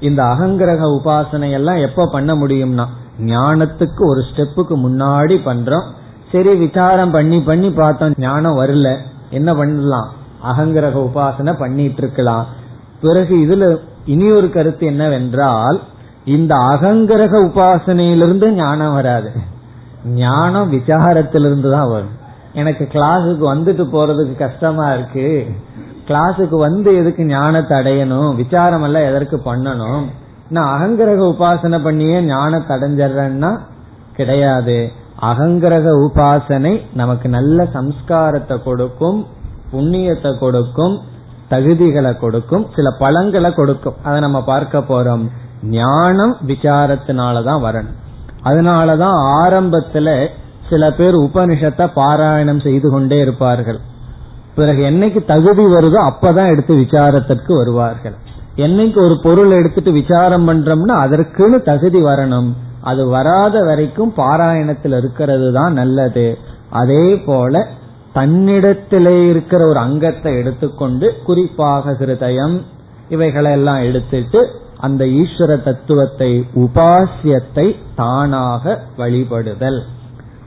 [SPEAKER 1] இந்த அகங்கிரக உபாசனை எல்லாம் எப்ப பண்ண முடியும்னா ஞானத்துக்கு ஒரு ஸ்டெப்புக்கு முன்னாடி பண்றோம். சரி விசாரம் பண்ணி பண்ணி பார்த்தோம் ஞானம் வரல. என்ன பண்ணலாம்? அகங்கிரக உபாசனை பண்ணிட்டு இருக்கலாம் பிறகு இதுல இனி ஒரு கருத்து என்னவென்றால் இந்த அகங்கிரக உபாசனையிலிருந்து ஞானம் வராது. ஞானம் விசாரத்திலிருந்து தான் வரும். எனக்கு கிளாஸுக்கு வந்துட்டு போறதுக்கு கஷ்டமா இருக்கு. கிளாஸுக்கு வந்து எதுக்கு ஞானத்தை அடையணும்? விசாரம் எல்லாம் எதற்கு பண்ணணும்? நான் அகங்கிரக உபாசனை பண்ணியே ஞானத்தை அடைஞ்சிடறேன்னா கிடையாது. அகங்கிரக உபாசனை நமக்கு நல்ல சம்ஸ்காரத்தை கொடுக்கும் புண்ணியத்தை கொடுக்கும் தகுதிகளை கொடுக்கும் சில பழங்களை கொடுக்கும். அதை நம்ம பார்க்க போறோம். ஞானம் விசாரத்தினாலதான் வரணும். அதனாலதான் ஆரம்பத்துல சில பேர் உபனிஷத்தை பாராயணம் செய்து கொண்டே இருப்பார்கள். பிறகு என்னைக்கு தகுதி வருதோ அப்பதான் எடுத்து விசாரத்திற்கு வருவார்கள். என்னைக்கு ஒரு பொருள் எடுத்துட்டு விசாரம் பண்றோம்னா அதற்குன்னு தகுதி வரணும். அது வராத வரைக்கும் பாராயணத்தில் இருக்கிறது தான் நல்லது. அதே போல தன்னிடத்திலே இருக்கிற ஒரு அங்கத்தை எடுத்துக்கொண்டு குறிப்பாக ஹிருதயம் இவைகளெல்லாம் எடுத்துட்டு அந்த ஈஸ்வர தத்துவத்தை உபாசியத்தை தானாக வழிபடுதல்.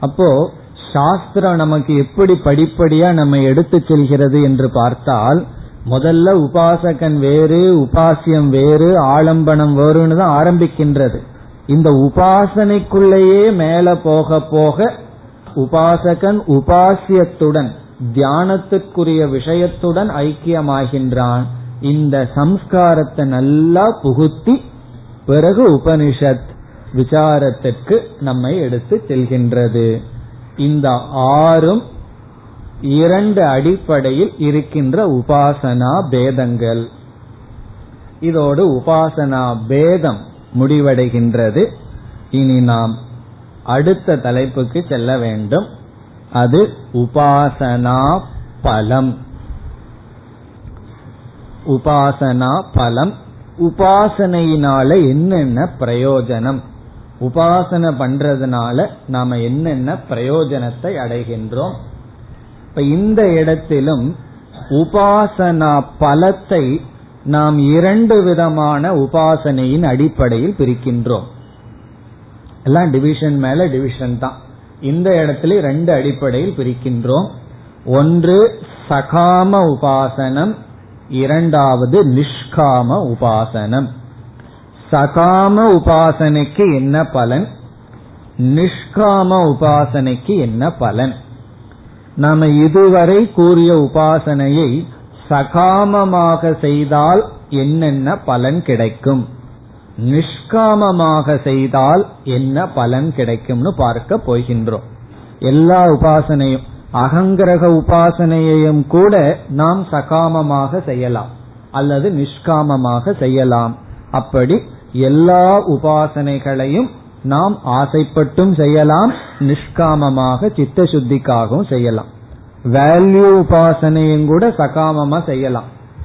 [SPEAKER 1] அப்போ சாஸ்திரம் நமக்கு எப்படி படிப்படியா நம்ம எடுத்து செல்கிறது என்று பார்த்தால் முதல்ல உபாசகன் வேறு உபாசியம் வேறு ஆலம்பனம் வேறுன்னு தான் ஆரம்பிக்கின்றது. இந்த உபாசனைக்குள்ளேயே மேல போக போக உபாசகன் உபாசியத்துடன் தியானத்துக்குரிய விஷயத்துடன் ஐக்கியமாகின்றான். இந்த சம்ஸ்காரத்தை நல்லா புகுத்தி பிறகு உபனிஷத் விசாரத்திற்கு நம்மை எடுத்து செல்கின்றது. இந்த ஆறும் இரண்டு அடிப்படையில் இருக்கின்ற உபாசனா பேதங்கள். இதோடு உபாசனா பேதம் முடிவடைகின்றது. இனி நாம் அடுத்த தலைப்புக்கு செல்ல வேண்டும். அது உபாசனா பலம். உபாசனா பலம். உபாசனையினால என்னென்ன பிரயோஜனம்? உபாசனை பண்றதுனால நாம என்னென்ன பிரயோஜனத்தை அடைகின்றோம்? இப்ப இந்த இடத்திலும் உபாசனா பலத்தை நாம் இரண்டு விதமான உபாசனையின் அடிப்படையில் பிரிக்கின்றோம். எல்லாம் டிவிஷன் மேல டிவிஷன் தான். இந்த இடத்துல ரெண்டு அடிப்படையில் பிரிக்கின்றோம். ஒன்று சகாம உபாசனம். இரண்டாவது நிஷ்காம உபாசனம். சகாம உபாசனைக்கு என்ன பலன்? நிஷ்காம உபாசனைக்கு என்ன பலன்? நாம இதுவரை கூறிய உபாசனையை சகாமமாக செய்தால் என்னென்ன பலன் கிடைக்கும்? நிஷ்காமமாக செய்தால் என்ன பலன் கிடைக்கும்னு பார்க்க போகின்றோம். எல்லா உபாசனையும் அகங்கிரக உபாசனையையும் கூட நாம் சகாமமாக செய்யலாம். அல்லது நிஷ்காமமாக செய்யலாம். அப்படி எல்லா உபாசனைகளையும் நாம் ஆசைப்பட்டும் செய்யலாம் நிஷ்காமமாக சித்த சுத்திக்காகவும் செய்யலாம். வேல்யூ உபாசனையும் கூட சகாமமா செய்யலாம்.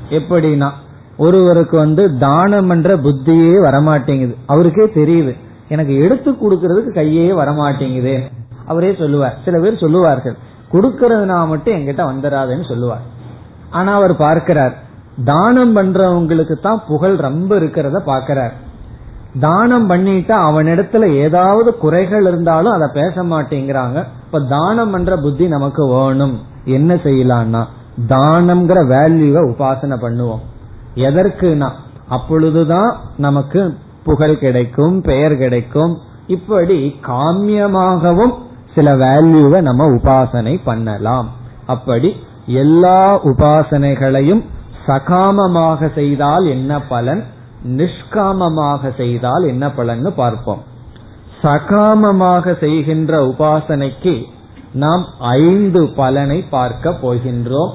[SPEAKER 1] எப்படின்னா ஒருவருக்கு வந்து தானம் என்ற புத்தியே வரமாட்டேங்குது. அவருக்கே தெரியுது. எனக்கு எடுத்து கொடுக்கறதுக்கு கையே வரமாட்டேங்குது. அவரே சொல்லுவார். சில பேர் சொல்லுவார்கள் கொடுக்கறதுனா மட்டும் என்கிட்ட வந்துடாதுன்னு சொல்லுவார். ஆனா அவர் பார்க்கிறார் தானம் பண்றவங்களுக்கு தான் புகழ் ரொம்ப இருக்கிறத பாக்கிறார் தானம் பண்ணிட்டா அவனிடத்துல ஏதாவது குறைகள் இருந்தாலும் அதை பேச மாட்டேங்கிறாங்க. இப்ப தானம் பண்ற புத்தி நமக்கு வேணும். என்ன செய்யலாம்னா தானம்ங்கிற வேல்யூவை உபாசனை பண்ணுவோம். எதற்குனா அப்பொழுதுதான் நமக்கு புகழ் கிடைக்கும் பெயர் கிடைக்கும். இப்படி காமியமாகவும் சில வேல்யூவை நம்ம உபாசனை பண்ணலாம். அப்படி எல்லா உபாசனைகளையும் சகாமமாக செய்தால் என்ன பலன்? நிஷ்காமமாக செய்தால் என்ன பலன்னு பார்ப்போம். சகாமமாக செய்கின்ற உபாசனைக்கு நாம் ஐந்து பலனை பார்க்க போகின்றோம்.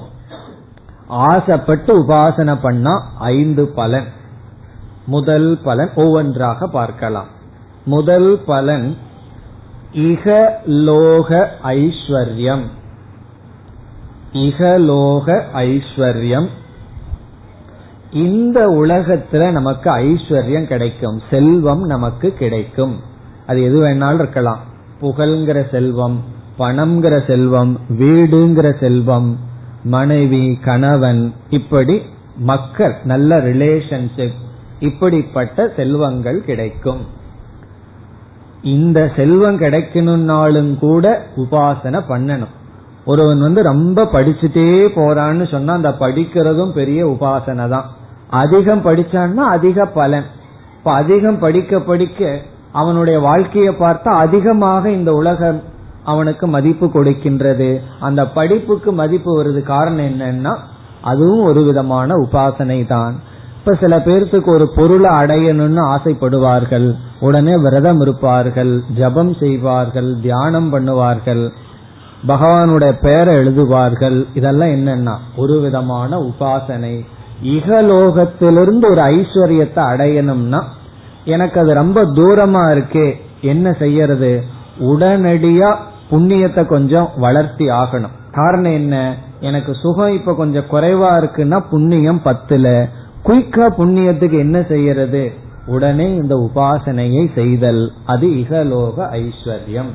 [SPEAKER 1] ஆசைப்பட்டு உபாசனை பண்ணா ஐந்து பலன். முதல் பலன் ஒவ்வொன்றாக பார்க்கலாம். முதல் பலன் இகலோக ஐஸ்வர்யம். இகலோக ஐஸ்வர்யம். இந்த உலகத்துல நமக்கு ஐஸ்வர்யம் கிடைக்கும். செல்வம் நமக்கு கிடைக்கும். அது எது வேணாலும் இருக்கலாம். புகழ்ங்கிற செல்வம் பணம்ங்கிற செல்வம் வீடுங்கிற செல்வம் மனைவி கணவன் இப்படி மக்கள் நல்ல ரிலேஷன்ஷிப் இப்படிப்பட்ட செல்வங்கள் கிடைக்கும். இந்த செல்வம் கிடைக்கணும்னாலும் கூட உபாசனை பண்ணணும். ஒருவன் வந்து ரொம்ப படிச்சுட்டே போறான்னு சொன்னா அந்த படிக்கிறதும் பெரிய உபாசனை தான். அதிகம் படிச்சான்னா அதிக பலன். இப்ப அதிகம் படிக்க படிக்க அவனுடைய வாழ்க்கையை பார்த்தா அதிகமாக இந்த உலகம் அவனுக்கு மதிப்பு கொடுக்கின்றது. அந்த படிப்புக்கு மதிப்பு வருது காரணம் என்னன்னா அதுவும் ஒரு விதமான உபாசனை தான். இப்ப சில பேர்த்துக்கு ஒரு பொருளை அடையணும்னு ஆசைப்படுவார்கள். உடனே விரதம் இருப்பார்கள் ஜபம் செய்வார்கள் தியானம் பண்ணுவார்கள் பகவானுடைய பெயரை எழுதுவார்கள். இதெல்லாம் என்னன்னா ஒரு விதமான உபாசனை. இகலோகத்திலிருந்து ஒரு ஐஸ்வர்யத்தை அடையணும்னா எனக்கு அது ரொம்ப தூரமா இருக்கே என்ன செய்யறது? உடனடியா புண்ணியத்தை கொஞ்சம் வளர்த்தி ஆகணும். காரணம் என்ன? எனக்கு சுகம் இப்ப கொஞ்சம் குறைவா இருக்குன்னா புண்ணியம் பத்துல. குயிக்கா புண்ணியத்துக்கு என்ன செய்யறது? உடனே இந்த உபாசனையை செய்தல். அது இகலோக ஐஸ்வர்யம்.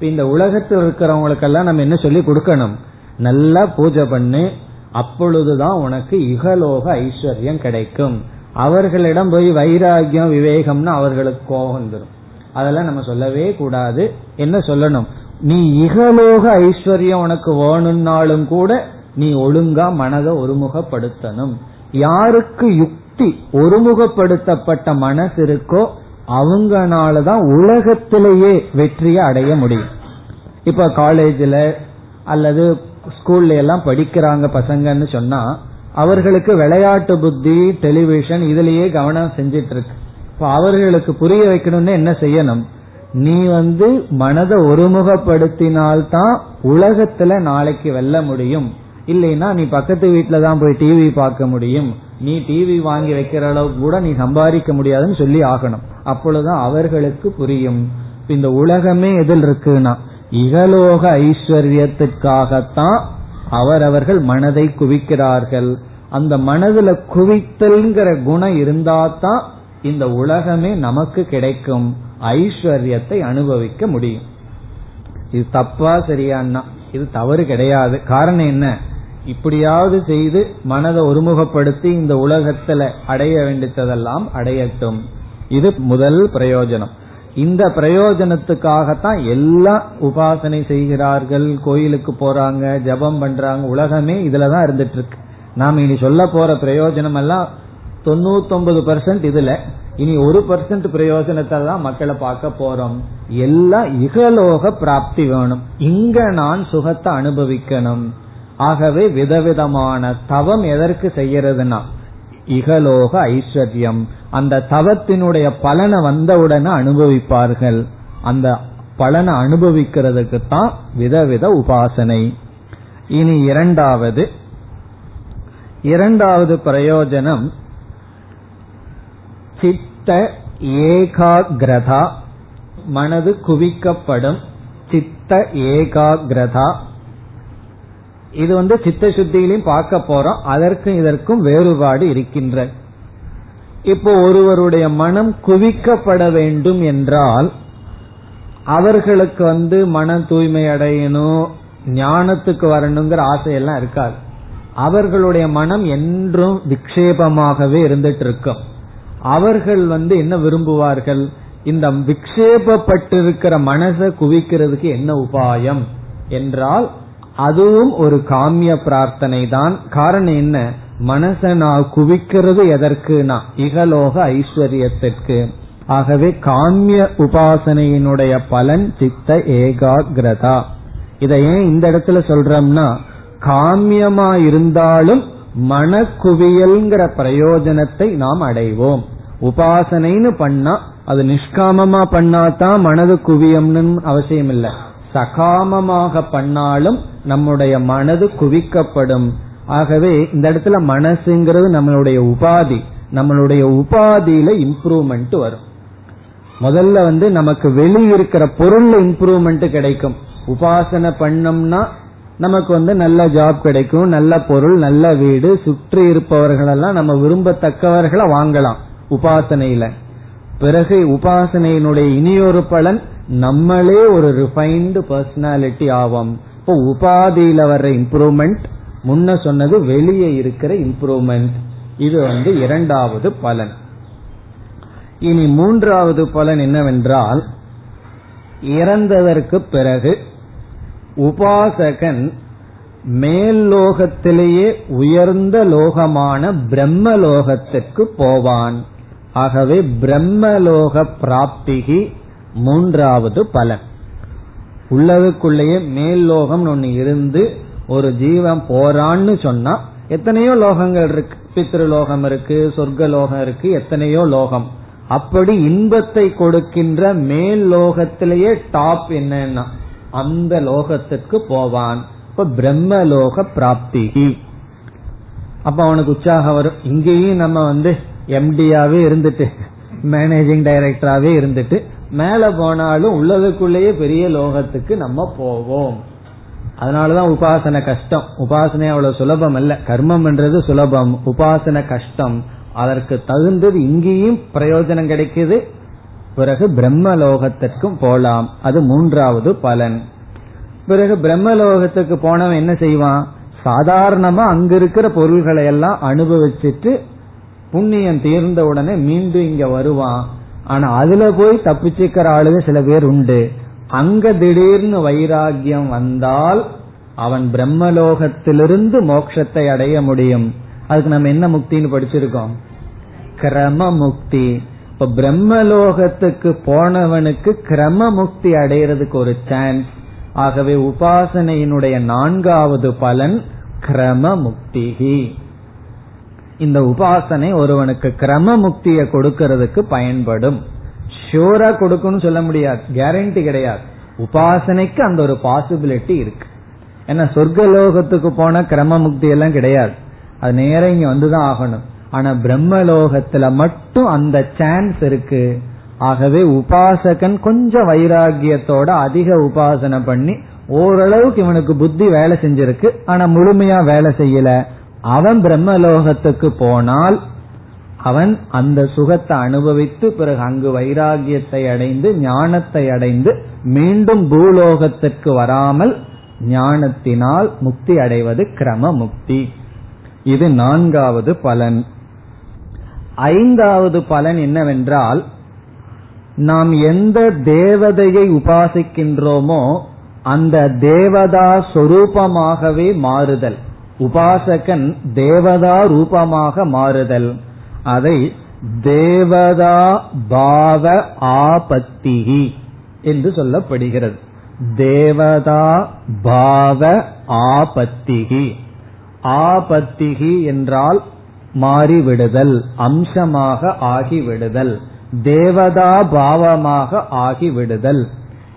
[SPEAKER 1] இந்த உலகத்தில் இருக்கிறவங்களுக்கெல்லாம் நம்ம என்ன சொல்லி கொடுக்கணும்? நல்லா பூஜை பண்ணு. அப்பொழுதுதான் உனக்கு இகலோக ஐஸ்வர்யம் கிடைக்கும். அவர்களிடம் போய் வைராகியம் விவேகம்னு அவர்களுக்கு கோபம் வந்துடும் அதெல்லாம் நம்ம சொல்லவே கூடாது. என்ன சொல்லணும்? நீ இகலோக ஐஸ்வர்யம் உனக்கு வேணும்னாலும் கூட நீ ஒழுங்கா மனதை ஒருமுகப்படுத்தணும். யாருக்கு யுக்தி ஒருமுகப்படுத்தப்பட்ட மனசு இருக்கோ அவங்கனாலதான் உலகத்திலேயே வெற்றியை அடைய முடியும். இப்ப காலேஜில் அல்லது ஸ்கூல்ல எல்லாம் படிக்கிறாங்க பசங்கன்னு சொன்னா அவர்களுக்கு விளையாட்டு புத்தி டெலிவிஷன் இதுலயே கவனம் செஞ்சிட்டு இருக்கு. இப்ப அவர்களுக்கு புரிய வைக்கணும்னு என்ன செய்யணும்? நீ வந்து மனதை ஒருமுகப்படுத்தினால்தான் உலகத்துல நாளைக்கு வெல்ல முடியும். இல்லைன்னா நீ பக்கத்து வீட்டுல தான் போய் டிவி பார்க்க முடியும். நீ டிவி வாங்கி வைக்கிற அளவுக்கு கூட நீ சம்பாதிக்க முடியாதுன்னு சொல்லி ஆகணும். அப்பொழுதுதான் அவர்களுக்கு புரியும். இந்த உலகமே எதில் இருக்குன்னா இகலோக ஐஸ்வர்யத்துக்காகத்தான் அவரவர்கள் மனதை குவிக்கிறார்கள். அந்த மனதுல குவித்தல்ங்கிற குணம் இருந்தாதான் இந்த உலகமே நமக்கு கிடைக்கும். ஐஸ்வர்யத்தை அனுபவிக்க முடியும். இது தப்பா சரியான்னா. இது தவறு கிடையாது. காரணம் என்ன? இப்படியாவது செய்து மனதை ஒருமுகப்படுத்தி இந்த உலகத்துல அடைய வேண்டியதெல்லாம் அடையட்டும். இது முதல் பிரயோஜனம். இந்த பிரயோஜனத்துக்காகத்தான் எல்லாம் உபாசனை செய்கிறார்கள். கோயிலுக்கு போறாங்க ஜபம் பண்றாங்க. உலகமே இதுலதான் இருந்துட்டு இருக்கு. நாம இனி சொல்ல போற பிரயோஜனம் எல்லாம் தொண்ணூத்தொன்பது பர்சன்ட் இதுல. இனி ஒரு பர்சன்ட் பிரயோஜனத்தை தான் மக்களை பார்க்க போறோம். எல்லாம் இகலோக பிராப்தி வேணும். இங்க நான் சுகத்தை அனுபவிக்கணும். ஆகவே விதவிதமான தவம் எதற்கு செய்யறதுன்னா இகலோக ஐஸ்வர்யம். அந்த தவத்தினுடைய பலனை வந்தவுடனே அனுபவிப்பார்கள். அந்த பலனை அனுபவிக்கிறதுக்கு தான் விதவித உபாசனை. இனி இரண்டாவது. இரண்டாவது பிரயோஜனம் சித்த ஏகாகிரதா மனது குவிக்கப்படும் சித்த ஏகாகிரதா. இது வந்து சித்த சுத்தியிலையும் பார்க்க போறோம். அதற்கும் இதற்கும் வேறுபாடு இருக்கின்ற. இப்போ ஒருவருடைய மனம் குவிக்கப்பட வேண்டும் என்றால் அவர்களுக்கு வந்து மன தூய்மை அடையணும் ஞானத்துக்கு வரணுங்கிற ஆசையெல்லாம் இருக்காது. அவர்களுடைய மனம் என்றும் விக்ஷேபமாகவே இருந்துட்டு இருக்கும். அவர்கள் வந்து என்ன விரும்புவார்கள்? இந்த விக்ஷேபப்பட்டிருக்கிற மனசை குவிக்கிறதுக்கு என்ன உபாயம்? என்றால் அதுவும் ஒரு காமிய பிரார்த்தனை தான் காரணம் என்ன? மனசை நான் குவிக்கிறது எதற்குனா இகலோக ஐஸ்வர்யத்திற்கு. ஆகவே காமிய உபாசனையினுடைய பலன் சித்த ஏகாகிரதா. இதை ஏன் இந்த இடத்துல சொல்றோம்னா காமியமா இருந்தாலும் மனக்குவியல்ங்கிற பிரயோஜனத்தை நாம் அடைவோம். உபாசனைன்னு பண்ணா அது நிஷ்காமமா பண்ணாதான் மனது குவியம்னு அவசியம் இல்லை சகாமமாக பண்ணாலும் நம்முடைய மனது குவிக்கப்படும். ஆகவே இந்த இடத்துல மனசுங்கிறது நம்மளுடைய உபாதி. நம்மளுடைய உபாதியில இம்ப்ரூவ்மெண்ட் வரும். முதல்ல வந்து நமக்கு வெளியிருக்கிற பொருள்ல இம்ப்ரூவ்மெண்ட் கிடைக்கும். உபாசனை பண்ணோம்னா நமக்கு வந்து நல்ல ஜாப் கிடைக்கும் நல்ல பொருள் நல்ல வீடு சுற்றி இருப்பவர்கள் எல்லாம் நம்ம விரும்பத்தக்கவர்களை வாங்கலாம் உபாசனையில. பிறகு உபாசனையினுடைய இனியொரு பலன் நம்மளே ஒரு ரிஃபைன்டு பர்சனாலிட்டி ஆவோம். இப்போ உபாதியில வர்ற இம்ப்ரூவ்மெண்ட் முன்ன சொன்னது வெளியே இருக்கிற இம்ப்ரூவ்மெண்ட் இது வந்து இரண்டாவது பலன். இனி மூன்றாவது பலன் என்னவென்றால் இறந்ததற்கு பிறகு உபாசகன் மேல் லோகத்திலேயே உயர்ந்த லோகமான பிரம்ம லோகத்திற்கு போவான். ஆகவே பிரம்மலோக பிராப்திகி மூன்றாவது பலன். உள்ளதுக்குள்ளேயே மேல் லோகம் ஒன்னு இருந்து ஒரு ஜீவன் போறான்னு சொன்னா எத்தனையோ லோகங்கள் இருக்கு. பித்ருலோகம் இருக்கு சொர்க்க லோகம் இருக்கு எத்தனையோ லோகம். அப்படி இன்பத்தை கொடுக்கின்ற மேல் லோகத்திலேயே டாப் என்னன்னா அந்த லோகத்துக்கு போவான். இப்ப பிரம்மலோக பிராப்திகி அப்ப அவனுக்கு உற்சாகம் வரும். இங்கேயும் நம்ம வந்து எம்டியாவே இருந்துட்டு மேனேஜிங் டைரக்டராவே இருந்துட்டு மேல போனாலும் உள்ளதுக்குள்ளேயே பெரிய லோகத்துக்கு நம்ம போவோம். அதனாலதான் உபாசனை கஷ்டம். உபாசனை அவ்வளவு சுலபம் அல்ல. கர்மம் என்றது சுலபம். உபாசனை கஷ்டம். அதற்கு தகுந்தது இங்கேயும் பிரயோஜனம் கிடைக்குது. பிறகு பிரம்மலோகத்திற்கும் போலாம். அது மூன்றாவது பலன். பிறகு பிரம்மலோகத்துக்கு போனவன் என்ன செய்வான்? சாதாரணமா அங்க இருக்கிற பொருள்களை எல்லாம் அனுபவிச்சுட்டு புண்ணியம் தீர்ந்த உடனே மீண்டும் இங்க வருவான். ஆனா அதுல போய் தப்பிச்சுக்கிற ஆளுங்க சில பேர் உண்டு. அங்க திடீர்னு வைராகியம் வந்தால் அவன் பிரம்மலோகத்திலிருந்து மோட்சத்தை அடைய முடியும். அதுக்கு நம்ம என்ன முக்தின்னு படிச்சிருக்கோம்? கிரம முக்தி. இப்ப பிரம்மலோகத்துக்கு போனவனுக்கு கிரம முக்தி அடைகிறதுக்கு ஒரு சான்ஸ் ஆகவே உபாசனையினுடைய நான்காவது பலன் கிரம முக்திகி இந்த உபாசனை ஒருவனுக்கு கிரம முக்தியை கொடுக்கறதுக்கு பயன்படும். ஷூரா கொடுக்கும்னு சொல்ல முடியாது. கேரண்டி கிடையாது. உபாசனைக்கு அந்த ஒரு பாசிபிலிட்டி இருக்கு. ஏன்னா சொர்க்க லோகத்துக்கு போன கிரம முக்தி எல்லாம் கிடையாது. அது நேரம் இங்க வந்துதான் ஆகணும். ஆனா பிரம்மலோகத்துல மட்டும் அந்த சான்ஸ் இருக்கு. ஆகவே உபாசகன் கொஞ்சம் வைராகியத்தோட அதிக உபாசனை பண்ணி ஓரளவுக்கு இவனுக்கு புத்தி வேலை செஞ்சிருக்கு. ஆனா முழுமையா வேலை செய்யல. அவன் பிரம்மலோகத்துக்கு போனால் அவன் அந்த சுகத்தை அனுபவித்து பிறகு அங்கு வைராகியத்தை அடைந்து ஞானத்தை அடைந்து மீண்டும் பூலோகத்திற்கு வராமல் ஞானத்தினால் முக்தி அடைவது கிரம முக்தி இது நான்காவது பலன். ஐந்தாவது பலன் என்னவென்றால் நாம் எந்த தேவதையை உபாசிக்கின்றோமோ அந்த தேவதா சொரூபமாகவே மாறுதல். உபாசகன் தேவதா ரூபமாக மாறுதல். அதை தேவதா பாவ ஆபத்திகி என்று சொல்லப்படுகிறது. தேவதா பாவ ஆபத்திகி. ஆபத்திகி என்றால் மாறிவிடுதல் அம்சமாக ஆகிவிடுதல் தேவதா பாவமாக ஆகிவிடுதல்.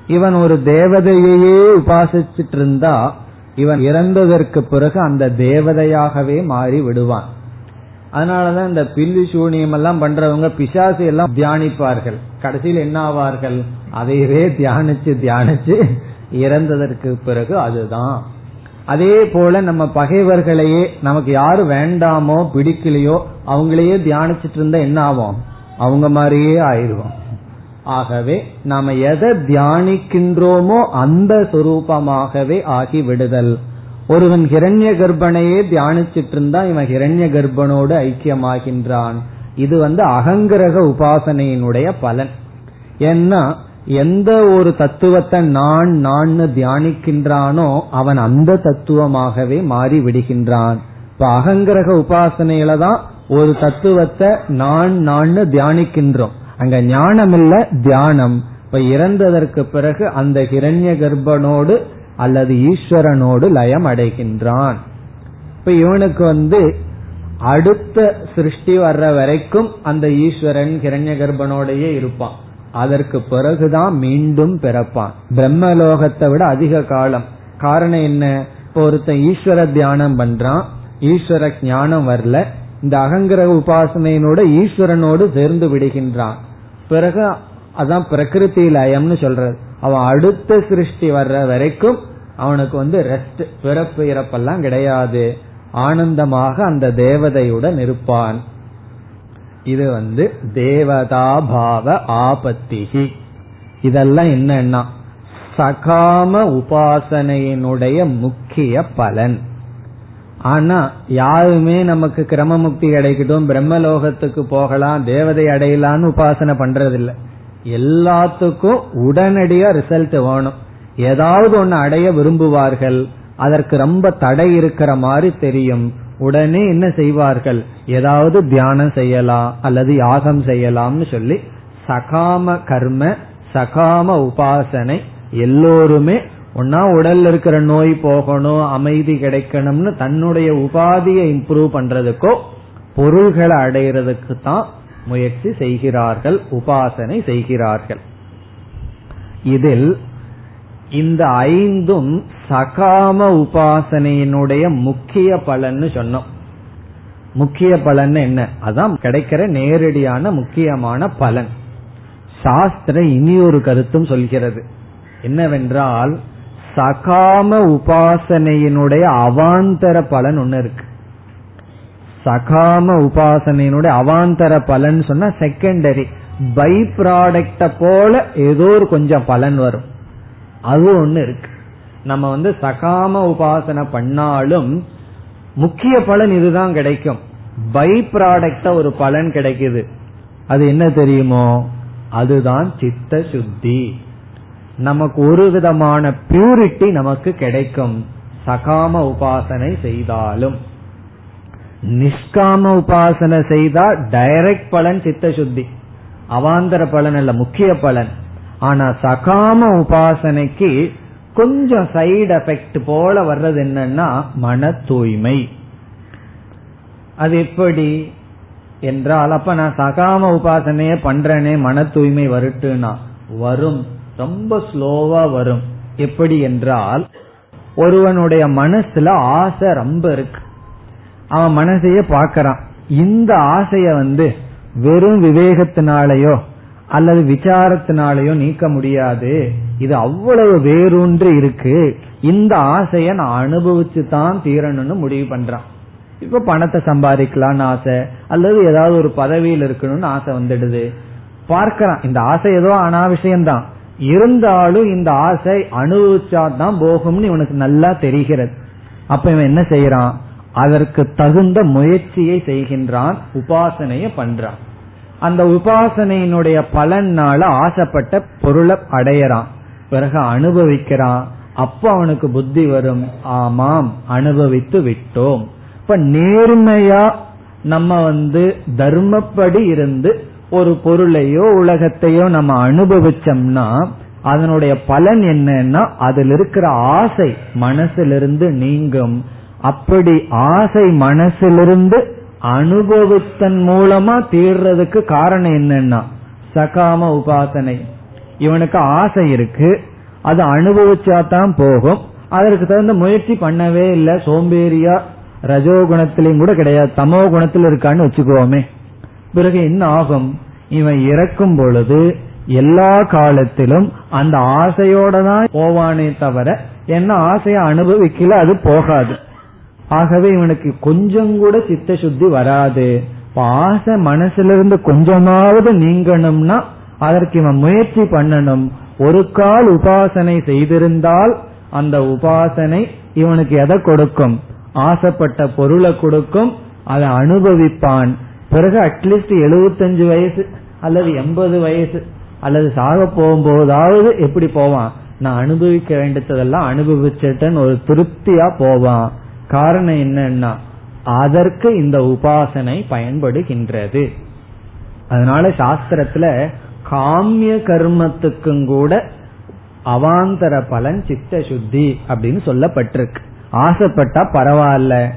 [SPEAKER 1] இவன் ஒரு தேவதையையே உபாசிச்சிட்டு இருந்தா இவன் இறந்ததற்கு பிறகு அந்த தேவதையாகவே மாறி விடுவான் அதனாலதான் இந்த பில்லு சூனியம் எல்லாம் பண்றவங்க பிசாசு எல்லாம் தியானிப்பார்கள். கடைசியில் என்ன ஆவார்கள் அதையவே தியானிச்சு தியானிச்சு இறந்ததற்கு பிறகு அதுதான். அதே போல நம்ம பகைவர்களையே நமக்கு யாரு வேண்டாமோ பிடிக்கலையோ அவங்களையே தியானிச்சிட்டு இருந்தா என்ன ஆகும்? அவங்க மாதிரியே ஆயிடுவோம். ஆகவே நாம எதை தியானிக்கின்றோமோ அந்த சுரூபமாகவே ஆகி விடுதல். ஒருவன் ஹிரண்ய கர்ப்பனையே தியானிச்சிட்டு இருந்தா இவன் ஹிரண்ய கர்ப்பனோடு ஐக்கியமாகின்றான். இது வந்து அகங்கிரக உபாசனையினுடைய பலன். ஏன்னா எந்த ஒரு தத்துவத்தை நான் நான் தியானிக்கின்றானோ அவன் அந்த தத்துவமாகவே மாறி விடுகின்றான். இப்ப அகங்கிரக உபாசனையில தான் ஒரு தத்துவத்தை நான் நான் தியானிக்கின்றோம். அங்க ஞானம் இல்ல தியானம். இப்ப இறந்ததற்கு பிறகு அந்த ஹிரண்ய கர்ப்பனோடு அல்லது ஈஸ்வரனோடு லயம் அடைகின்றான். இப்ப இவனுக்கு வந்து அடுத்த சிருஷ்டி வர்ற வரைக்கும் அந்த ஈஸ்வரன் ஹிரண்ய கர்ப்பனோடையே இருப்பான். அதற்கு பிறகுதான் மீண்டும் பிறப்பான். பிரம்மலோகத்தை விட அதிக காலம். காரணம் என்ன? இப்போ ஒருத்தன் ஈஸ்வர தியானம் பண்றான் ஈஸ்வர ஞானம் வரல. இந்த அகங்கிரக உபாசனையினோட ஈஸ்வரனோடு சேர்ந்து விடுகின்றான். பிறகு அதான் பிரகிருதி லயம்னு சொல்றது அவன் அடுத்த சிருஷ்டி வர்ற வரைக்கும் அவனுக்கு வந்து ரெஸ்ட் பிறப்பு இறப்பெல்லாம் கிடையாது. ஆனந்தமாக அந்த தேவதையுடன் இருப்பான். இது வந்து தேவதா பாவ ஆபத்திகி. இதெல்லாம் என்னன்னா சகாம உபாசனையினுடைய முக்கிய பலன். ஆனா யாருமே நமக்கு கிரமமுக்தி கிடைக்கட்டும் பிரம்மலோகத்துக்கு போகலாம் தேவதை அடையலான்னு உபாசனை பண்றதில்ல. எல்லாத்துக்கும் உடனடியா ரிசல்ட் வேணும். ஏதாவது ஒன்னு அடைய விரும்புவார்கள் அதற்கு ரொம்ப தடை இருக்கிற மாதிரி தெரியும். உடனே என்ன செய்வார்கள்? ஏதாவது தியானம் செய்யலாம் அல்லது யாகம் செய்யலாம்னு சொல்லி சகாம கர்ம சகாம உபாசனை எல்லோருமே ஒன்னா உடல்ல இருக்கிற நோய் போகணும் அமைதி கிடைக்கணும்னு தன்னுடைய உபாதியை இம்ப்ரூவ் பண்றதுக்கோ பொருள்களை அடைகிறதுக்கு தான் முயற்சி செய்கிறார்கள் உபாசனை செய்கிறார்கள். இதில் இந்த ஐந்தும் சகாம உபாசனையினுடைய முக்கிய பலன்னு சொன்னோம். முக்கிய பலன் என்ன? அதான் கிடைக்கிற நேரடியான முக்கியமான பலன். சாஸ்திரம் இனி ஒரு கருத்தும் சொல்கிறது. என்னவென்றால் சகாம உபாசனையினுடைய அவாந்தர பலன் ஒன்னு இருக்கு. சகாம உபாசனையினுடைய அவாந்தர பலன் சொன்னா செகண்டரி பை ப்ராடக்ட போல ஏதோ ஒரு கொஞ்சம் பலன் வரும். அது ஒண்ணு இருக்கு. நம்ம வந்து சகாம உபாசனை பண்ணாலும் முக்கிய பலன் இதுதான் கிடைக்கும். பை ப்ராடக்டா ஒரு பலன் கிடைக்குது. அது என்ன தெரியுமோ? அதுதான் சித்த சுத்தி. நமக்கு ஒரு விதமான பியூரிட்டி நமக்கு கிடைக்கும். சகாம உபாசனை செய்தாலும். நிஷ்காம உபாசனை செய்தா டைரக்ட் பலன் சித்த சுத்தி. அவாந்தர பலன் அல்ல முக்கிய பலன். ஆனா சகாம உபாசனைக்கு கொஞ்சம் சைடு எஃபெக்ட் போல வர்றது என்னன்னா மன தூய்மை அது எப்படி என்றால் அப்ப நான் சகாம உபாசனையே பண்றேனே மன தூய்மை வருட்டுனா வரும். ரொம்ப ஸ்லோவா வரும். எப்படி என்றால் ஒருவனுடைய மனசுல ஆசை ரொம்ப இருக்கு. அவன் மனசையே பாக்கிறான் இந்த ஆசைய வந்து வெறும் விவேகத்தினாலேயோ அல்லது விசாரத்தினாலேயோ நீக்க முடியாது. இது அவ்வளவு வேரூன்று இருக்கு. இந்த ஆசைய நான் அனுபவிச்சு தான் தீரணும்னு முடிவு பண்றான். இப்ப பணத்தை சம்பாதிக்கலாம்னு ஆசை அல்லது ஏதாவது ஒரு பதவியில் இருக்கணும்னு ஆசை வந்துடுது. பார்க்கிறான் இந்த ஆசை ஏதோ அனாவசியம்தான் இருந்தாலும் இந்த ஆசை அனுபவிச்சா தான் போகும்னு இவனுக்கு நல்லா தெரிகிறது. அப்ப இவன் என்ன செய்யறான்? அதற்கு தகுந்த முயற்சியை செய்கின்றான் உபாசனைய பண்றான். அந்த உபாசனையினுடைய பலனால ஆசைப்பட்ட பொருளை அடையறான். பிறகு அனுபவிக்கிறான். அப்ப அவனுக்கு புத்தி வரும். ஆமாம் அனுபவித்து விட்டோம். இப்ப நேர்மையா நம்ம வந்து தர்மப்படி இருந்து ஒரு பொருளையோ உலகத்தையோ நம்ம அனுபவிச்சோம்னா அதனுடைய பலன் என்னன்னா அதில் இருக்கிற ஆசை மனசிலிருந்து நீங்கும். அப்படி ஆசை மனசிலிருந்து அனுபவத்தன் மூலமா தீர்றதுக்கு காரணம் என்னன்னா சகாம உபாசனை. இவனுக்கு ஆசை இருக்கு. அது அனுபவிச்சா தான் போகும். அதற்கு தகுந்த முயற்சி பண்ணவே இல்லை. சோம்பேறியா ரஜோகுணத்திலையும் கூட கிடையாது. தமோ குணத்தில் இருக்கான்னு வச்சுக்கோமே. பிறகு என்ன ஆகும்? இவன் இறக்கும் பொழுது எல்லா காலத்திலும் அந்த ஆசையோட தான் போவானே தவிர என்ன ஆசையை அனுபவிக்கல அது போகாது. ஆகவே இவனுக்கு கொஞ்சம் கூட சித்த சுத்தி வராது. ஆசை மனசுல இருந்து கொஞ்சமாவது நீங்கணும்னா அதற்கு இவன் முயற்சி பண்ணணும். ஒரு கால் உபாசனை செய்திருந்தால் அந்த உபாசனை இவனுக்கு எதை கொடுக்கும்? ஆசைப்பட்ட பொருளை கொடுக்கும். அதை அனுபவிப்பான். பிறகு அட்லீஸ்ட் எழுபத்தஞ்சு வயசு அல்லது எண்பது வயசு அல்லது சாக போகும்போதாவது எப்படி போவான்? நான் அனுபவிக்க வேண்டியதெல்லாம் அனுபவிச்சிட்டேன்னு ஒரு திருப்தியா போவான். காரணம் என்னன்னா அதற்கு இந்த உபாசனை பயன்படுகின்றது. அதனால சாஸ்திரத்துல காமிய கர்மத்துக்கும் கூட அவாந்தர பலன் சித்த சுத்தி அப்படின்னு சொல்லப்பட்டிருக்கு. ஆசைப்பட்டா பரவாயில்ல.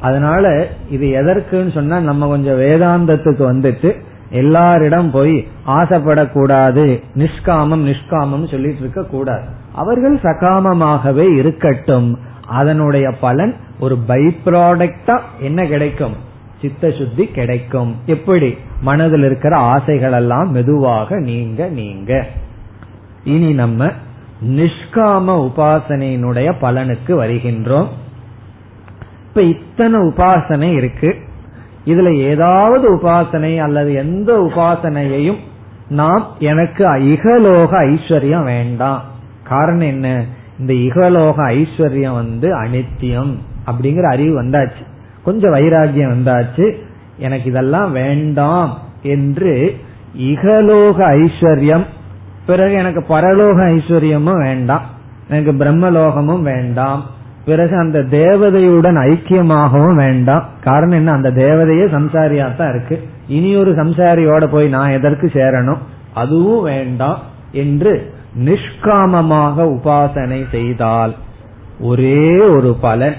[SPEAKER 1] அதனால இது எதற்குன்னு சொன்னா நம்ம கொஞ்சம் வேதாந்தத்துக்கு வந்துட்டு எல்லாரிடம் போய் ஆசைப்படக்கூடாது நிஷ்காமம் நிஷ்காமம் சொல்லிட்டு இருக்க கூடாது அவர்கள் சகாமமாகவே இருக்கட்டும். அதனுடைய பலன் ஒரு பை ப்ராடக்டா என்ன கிடைக்கும்? சித்த சுத்தி கிடைக்கும். எப்படி? மனதில் இருக்கிற ஆசைகள் எல்லாம் மெதுவாக நீங்க நீங்க. இனி நம்ம நிஷ்காம உபாசனையினுடைய பலனுக்கு வருகின்றோம். இப்ப இத்தனை உபாசனை இருக்கு. இதுல ஏதாவது உபாசனை அல்லது எந்த உபாசனையையும் நாம் எனக்கு இகலோக ஐஸ்வர்யம் வேண்டாம். காரணம் என்ன? இந்த இகலோக ஐஸ்வர்யம் வந்து அனித்தியம் அப்படிங்கிற அறிவு வந்தாச்சு. கொஞ்சம் வைராகியம் வந்தாச்சு. எனக்கு இதெல்லாம் வேண்டாம் என்று இகலோக ஐஸ்வர்யம் பிறகு எனக்கு பரலோக ஐஸ்வர்யமும் வேண்டாம். எனக்கு பிரம்மலோகமும் வேண்டாம். பிறகு அந்த தேவதையுடன் ஐக்கியமாகவும் வேண்டாம். காரணம் என்ன? அந்த தேவதையே சம்சாரியா தான் இருக்கு. இனி ஒரு சம்சாரியோட போய் நான் எதற்கு சேரணும்? அதுவும் வேண்டாம் என்று நிஷ்காமமாக உபாசனை செய்தால் ஒரே ஒரு பலன்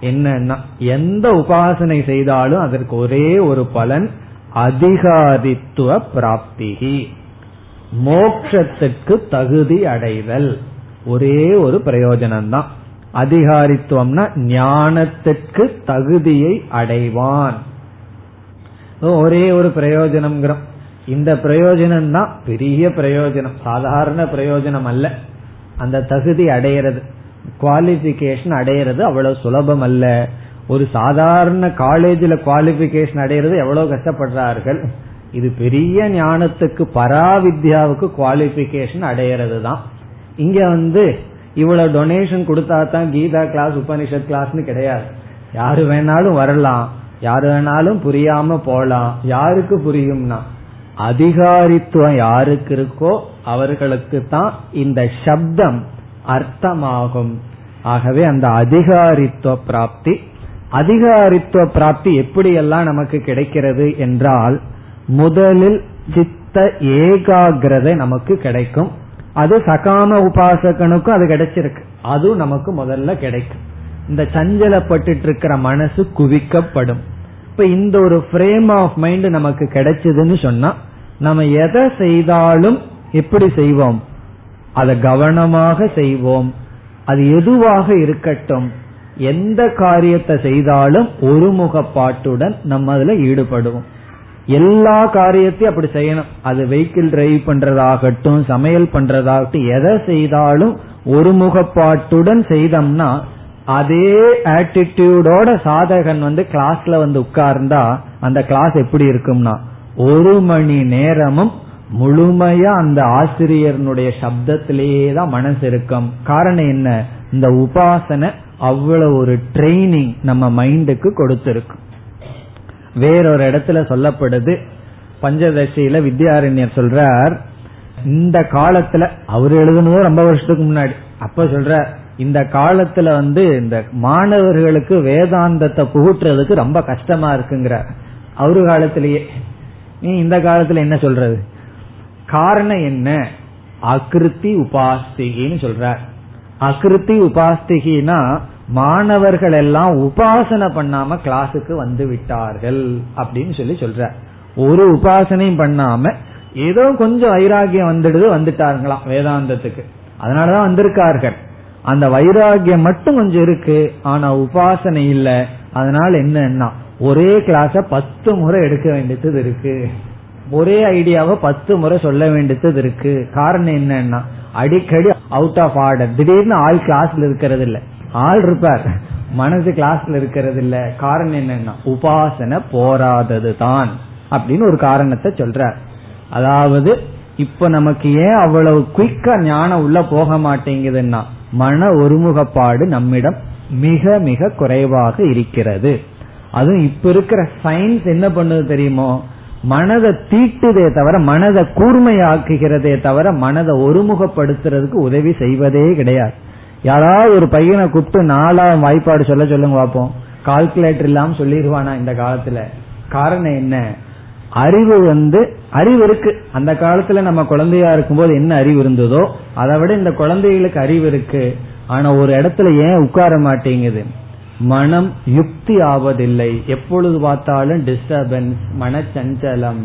[SPEAKER 1] என்னன்னா எந்த உபாசனை செய்தாலும் அதற்கு ஒரே ஒரு பலன் அதிகாரித்துவ பிராப்திகி. மோக்ஷத்துக்கு தகுதி அடைதல் ஒரே ஒரு பிரயோஜனம் தான் அதிகாரித்துவம்னா ஞானத்துக்கு தகுதியை அடைவான். ஒரே ஒரு பிரயோஜனம் இந்த பிரயோஜனம் தான் பெரிய பிரயோஜனம் சாதாரண பிரயோஜனம் அல்ல. அந்த தகுதி அடையிறது குவாலிபிகேஷன் அடையிறது அவ்வளவு சுலபம் அல்ல. ஒரு சாதாரண காலேஜில் குவாலிபிகேஷன் அடையிறது எவ்வளவு கஷ்டப்படுறார்கள்? இது பெரிய ஞானத்துக்கு பராவித்யாவுக்கு குவாலிபிகேஷன் அடையிறது தான். இங்க வந்து இவ்வளவு டொனேஷன் கொடுத்தா தான் கீதா கிளாஸ் உபனிஷத் கிளாஸ்னு கிடையாது. யாரு வேணாலும் வரலாம். யாரு வேணாலும் புரியாம போலாம். யாருக்கு புரியும்னா அதிகாரித்துவம் யாருக்கு இருக்கோ அவர்களுக்கு தான் இந்த சப்தம் அர்த்தமாகும். ஆகவே அந்த அதிகாரித்துவ பிராப்தி அதிகாரித்துவ பிராப்தி எப்படியெல்லாம் நமக்கு கிடைக்கிறது என்றால் முதலில் சித்த ஏகாகிரதை நமக்கு கிடைக்கும். அது சகாம உபாசகனுக்கும் அது கிடைச்சிருக்கு. அதுவும் நமக்கு முதல்ல கிடைக்கும். இந்த சஞ்சலப்பட்டு இருக்கிற மனசு குவிக்கப்படும். இப்ப இந்த ஒரு ஃப்ரேம் ஆஃப் மைண்ட் நமக்கு கிடைச்சதுன்னு சொன்னா நம்ம எதை செய்தாலும் எப்படி செய்வோம்? அதை கவனமாக செய்வோம். அது எதுவாக இருக்கட்டும் எந்த காரியத்தை செய்தாலும் ஒருமுகப்பாட்டுடன் நம்ம அதுல ஈடுபடுவோம். எல்லா காரியத்தையும் அப்படி செய்யணும். அது வெஹிக்கிள் டிரைவ் பண்றதாகட்டும் சமையல் பண்றதாகட்டும் எதை செய்தாலும் ஒருமுகப்பாட்டுடன் செய்தோம்னா அதே ஆட்டிடியூடோட சாதகன் வந்து கிளாஸ்ல வந்து உட்கார்ந்தா அந்த கிளாஸ் எப்படி இருக்கும்னா ஒரு மணி நேரமும் முழுமையா அந்த ஆசிரியர்னுடைய சப்தத்திலேயே தான் மனசு இருக்கும். காரணம் என்ன? இந்த உபாசனை அவ்வளவு ஒரு ட்ரைனிங் நம்ம மைண்டுக்கு கொடுத்திருக்கு. வேறொரு இடத்துல சொல்லப்படுது பஞ்சதசியில வித்யாரண்யர் சொல்றார் இந்த காலத்துல அவர் எழுதுனதும் ரொம்ப வருஷத்துக்கு முன்னாடி அப்ப சொல்ற இந்த காலத்துல வந்து இந்த மாணவர்களுக்கு வேதாந்தத்தை புகுட்டுறதுக்கு ரொம்ப கஷ்டமா இருக்குங்கிற அவரு காலத்திலேயே. நீ இந்த காலத்துல என்ன சொல்றது? காரணம் என்ன? அகிருத்தி உபாஸ்திகின்னு சொல்ற அகிருத்தி உபாஸ்திகினா மாணவர்கள் எல்லாம் உபாசனை பண்ணாம கிளாஸுக்கு வந்து விட்டார்கள் அப்படின்னு சொல்லி சொல்ற ஒரு உபாசனையும் பண்ணாம ஏதோ கொஞ்சம் வைராகியம் வந்துடுது வந்துட்டாருங்களாம் வேதாந்தத்துக்கு. அதனாலதான் வந்திருக்கார்கள். அந்த வைராகியம் மட்டும் கொஞ்சம் இருக்கு ஆனா உபாசனை இல்ல. அதனால என்னன்னா ஒரே கிளாஸ பத்து முறை எடுக்க வேண்டியது இருக்கு. ஒரே ஐடியாவை பத்து முறை சொல்ல வேண்டியது இருக்கு. காரணம் என்னன்னா அடிக்கடி அவுட் ஆஃப் ஆர்டர் திடீர்னு ஆள் கிளாஸ்ல இருக்கிறது இல்ல. ஆள் இருப்பார். மனசு கிளாஸ்ல இருக்கிறது இல்ல. காரணம் என்னன்னா உபாசனை போராதது தான் அப்படின்னு ஒரு காரணத்தை சொல்றார். அதாவது இப்ப நமக்கு ஏன் அவ்வளவு குயிக்கா ஞானம் உள்ள போக மாட்டேங்குதுன்னா மன ஒருமுகப்பாடு நம்மிடம் மிக மிக குறைவாக இருக்கிறது. அதுவும் இப்ப இருக்கிற சயின்ஸ் என்ன பண்ணுது தெரியுமோ? மனதை தீட்டுதே தவிர மனதை கூர்மையாக்குகிறதே தவிர மனதை ஒருமுகப்படுத்துறதுக்கு உதவி செய்வதே கிடையாது. யாராவது ஒரு பையனை கூப்பிட்டு நாலாம் வாய்ப்பாடு சொல்ல சொல்லுங்க பார்ப்போம் கால்குலேட்டர் இல்லாம சொல்லிடுவானா இந்த காலத்துல? காரணம் என்ன? அறிவு வந்து அறிவு இருக்கு. அந்த காலத்துல நம்ம குழந்தையா இருக்கும்போது என்ன அறிவு இருந்ததோ அதை விட இந்த குழந்தைகளுக்கு அறிவு இருக்கு. ஆனா ஒரு இடத்துல ஏன் உட்கார மாட்டேங்குது? மனம் யுக்தி ஆவதில்லை. எப்பொழுது பார்த்தாலும் டிஸ்டர்பன்ஸ் மனச்சஞ்சலம்.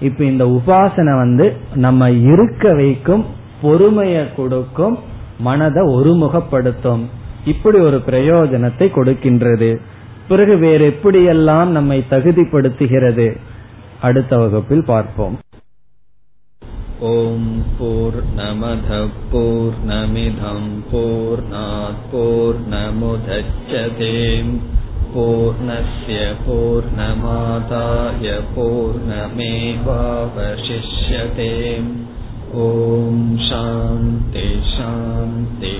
[SPEAKER 1] இப்ப இந்த உபாசனை வந்து நம்ம இருக்க வைக்கும் பொறுமையை கொடுக்கும் மனதை ஒருமுகப்படுத்தும். இப்படி ஒரு பிரயோஜனத்தை கொடுக்கின்றது. பிறகு வேறு எப்படியெல்லாம் நம்மை தகுதிப்படுத்துகிறது? அடுத்த வகுப்பில் பார்ப்போம்.
[SPEAKER 2] ஓம் போர் நமத போர் நமிதம் போர் போர் நமுதச்சதேம் பூர்ணய பூர்ணமாதாய பூர்ணமேவாவசிஷ்யதேம். ஓம் சாந்தி சாந்தி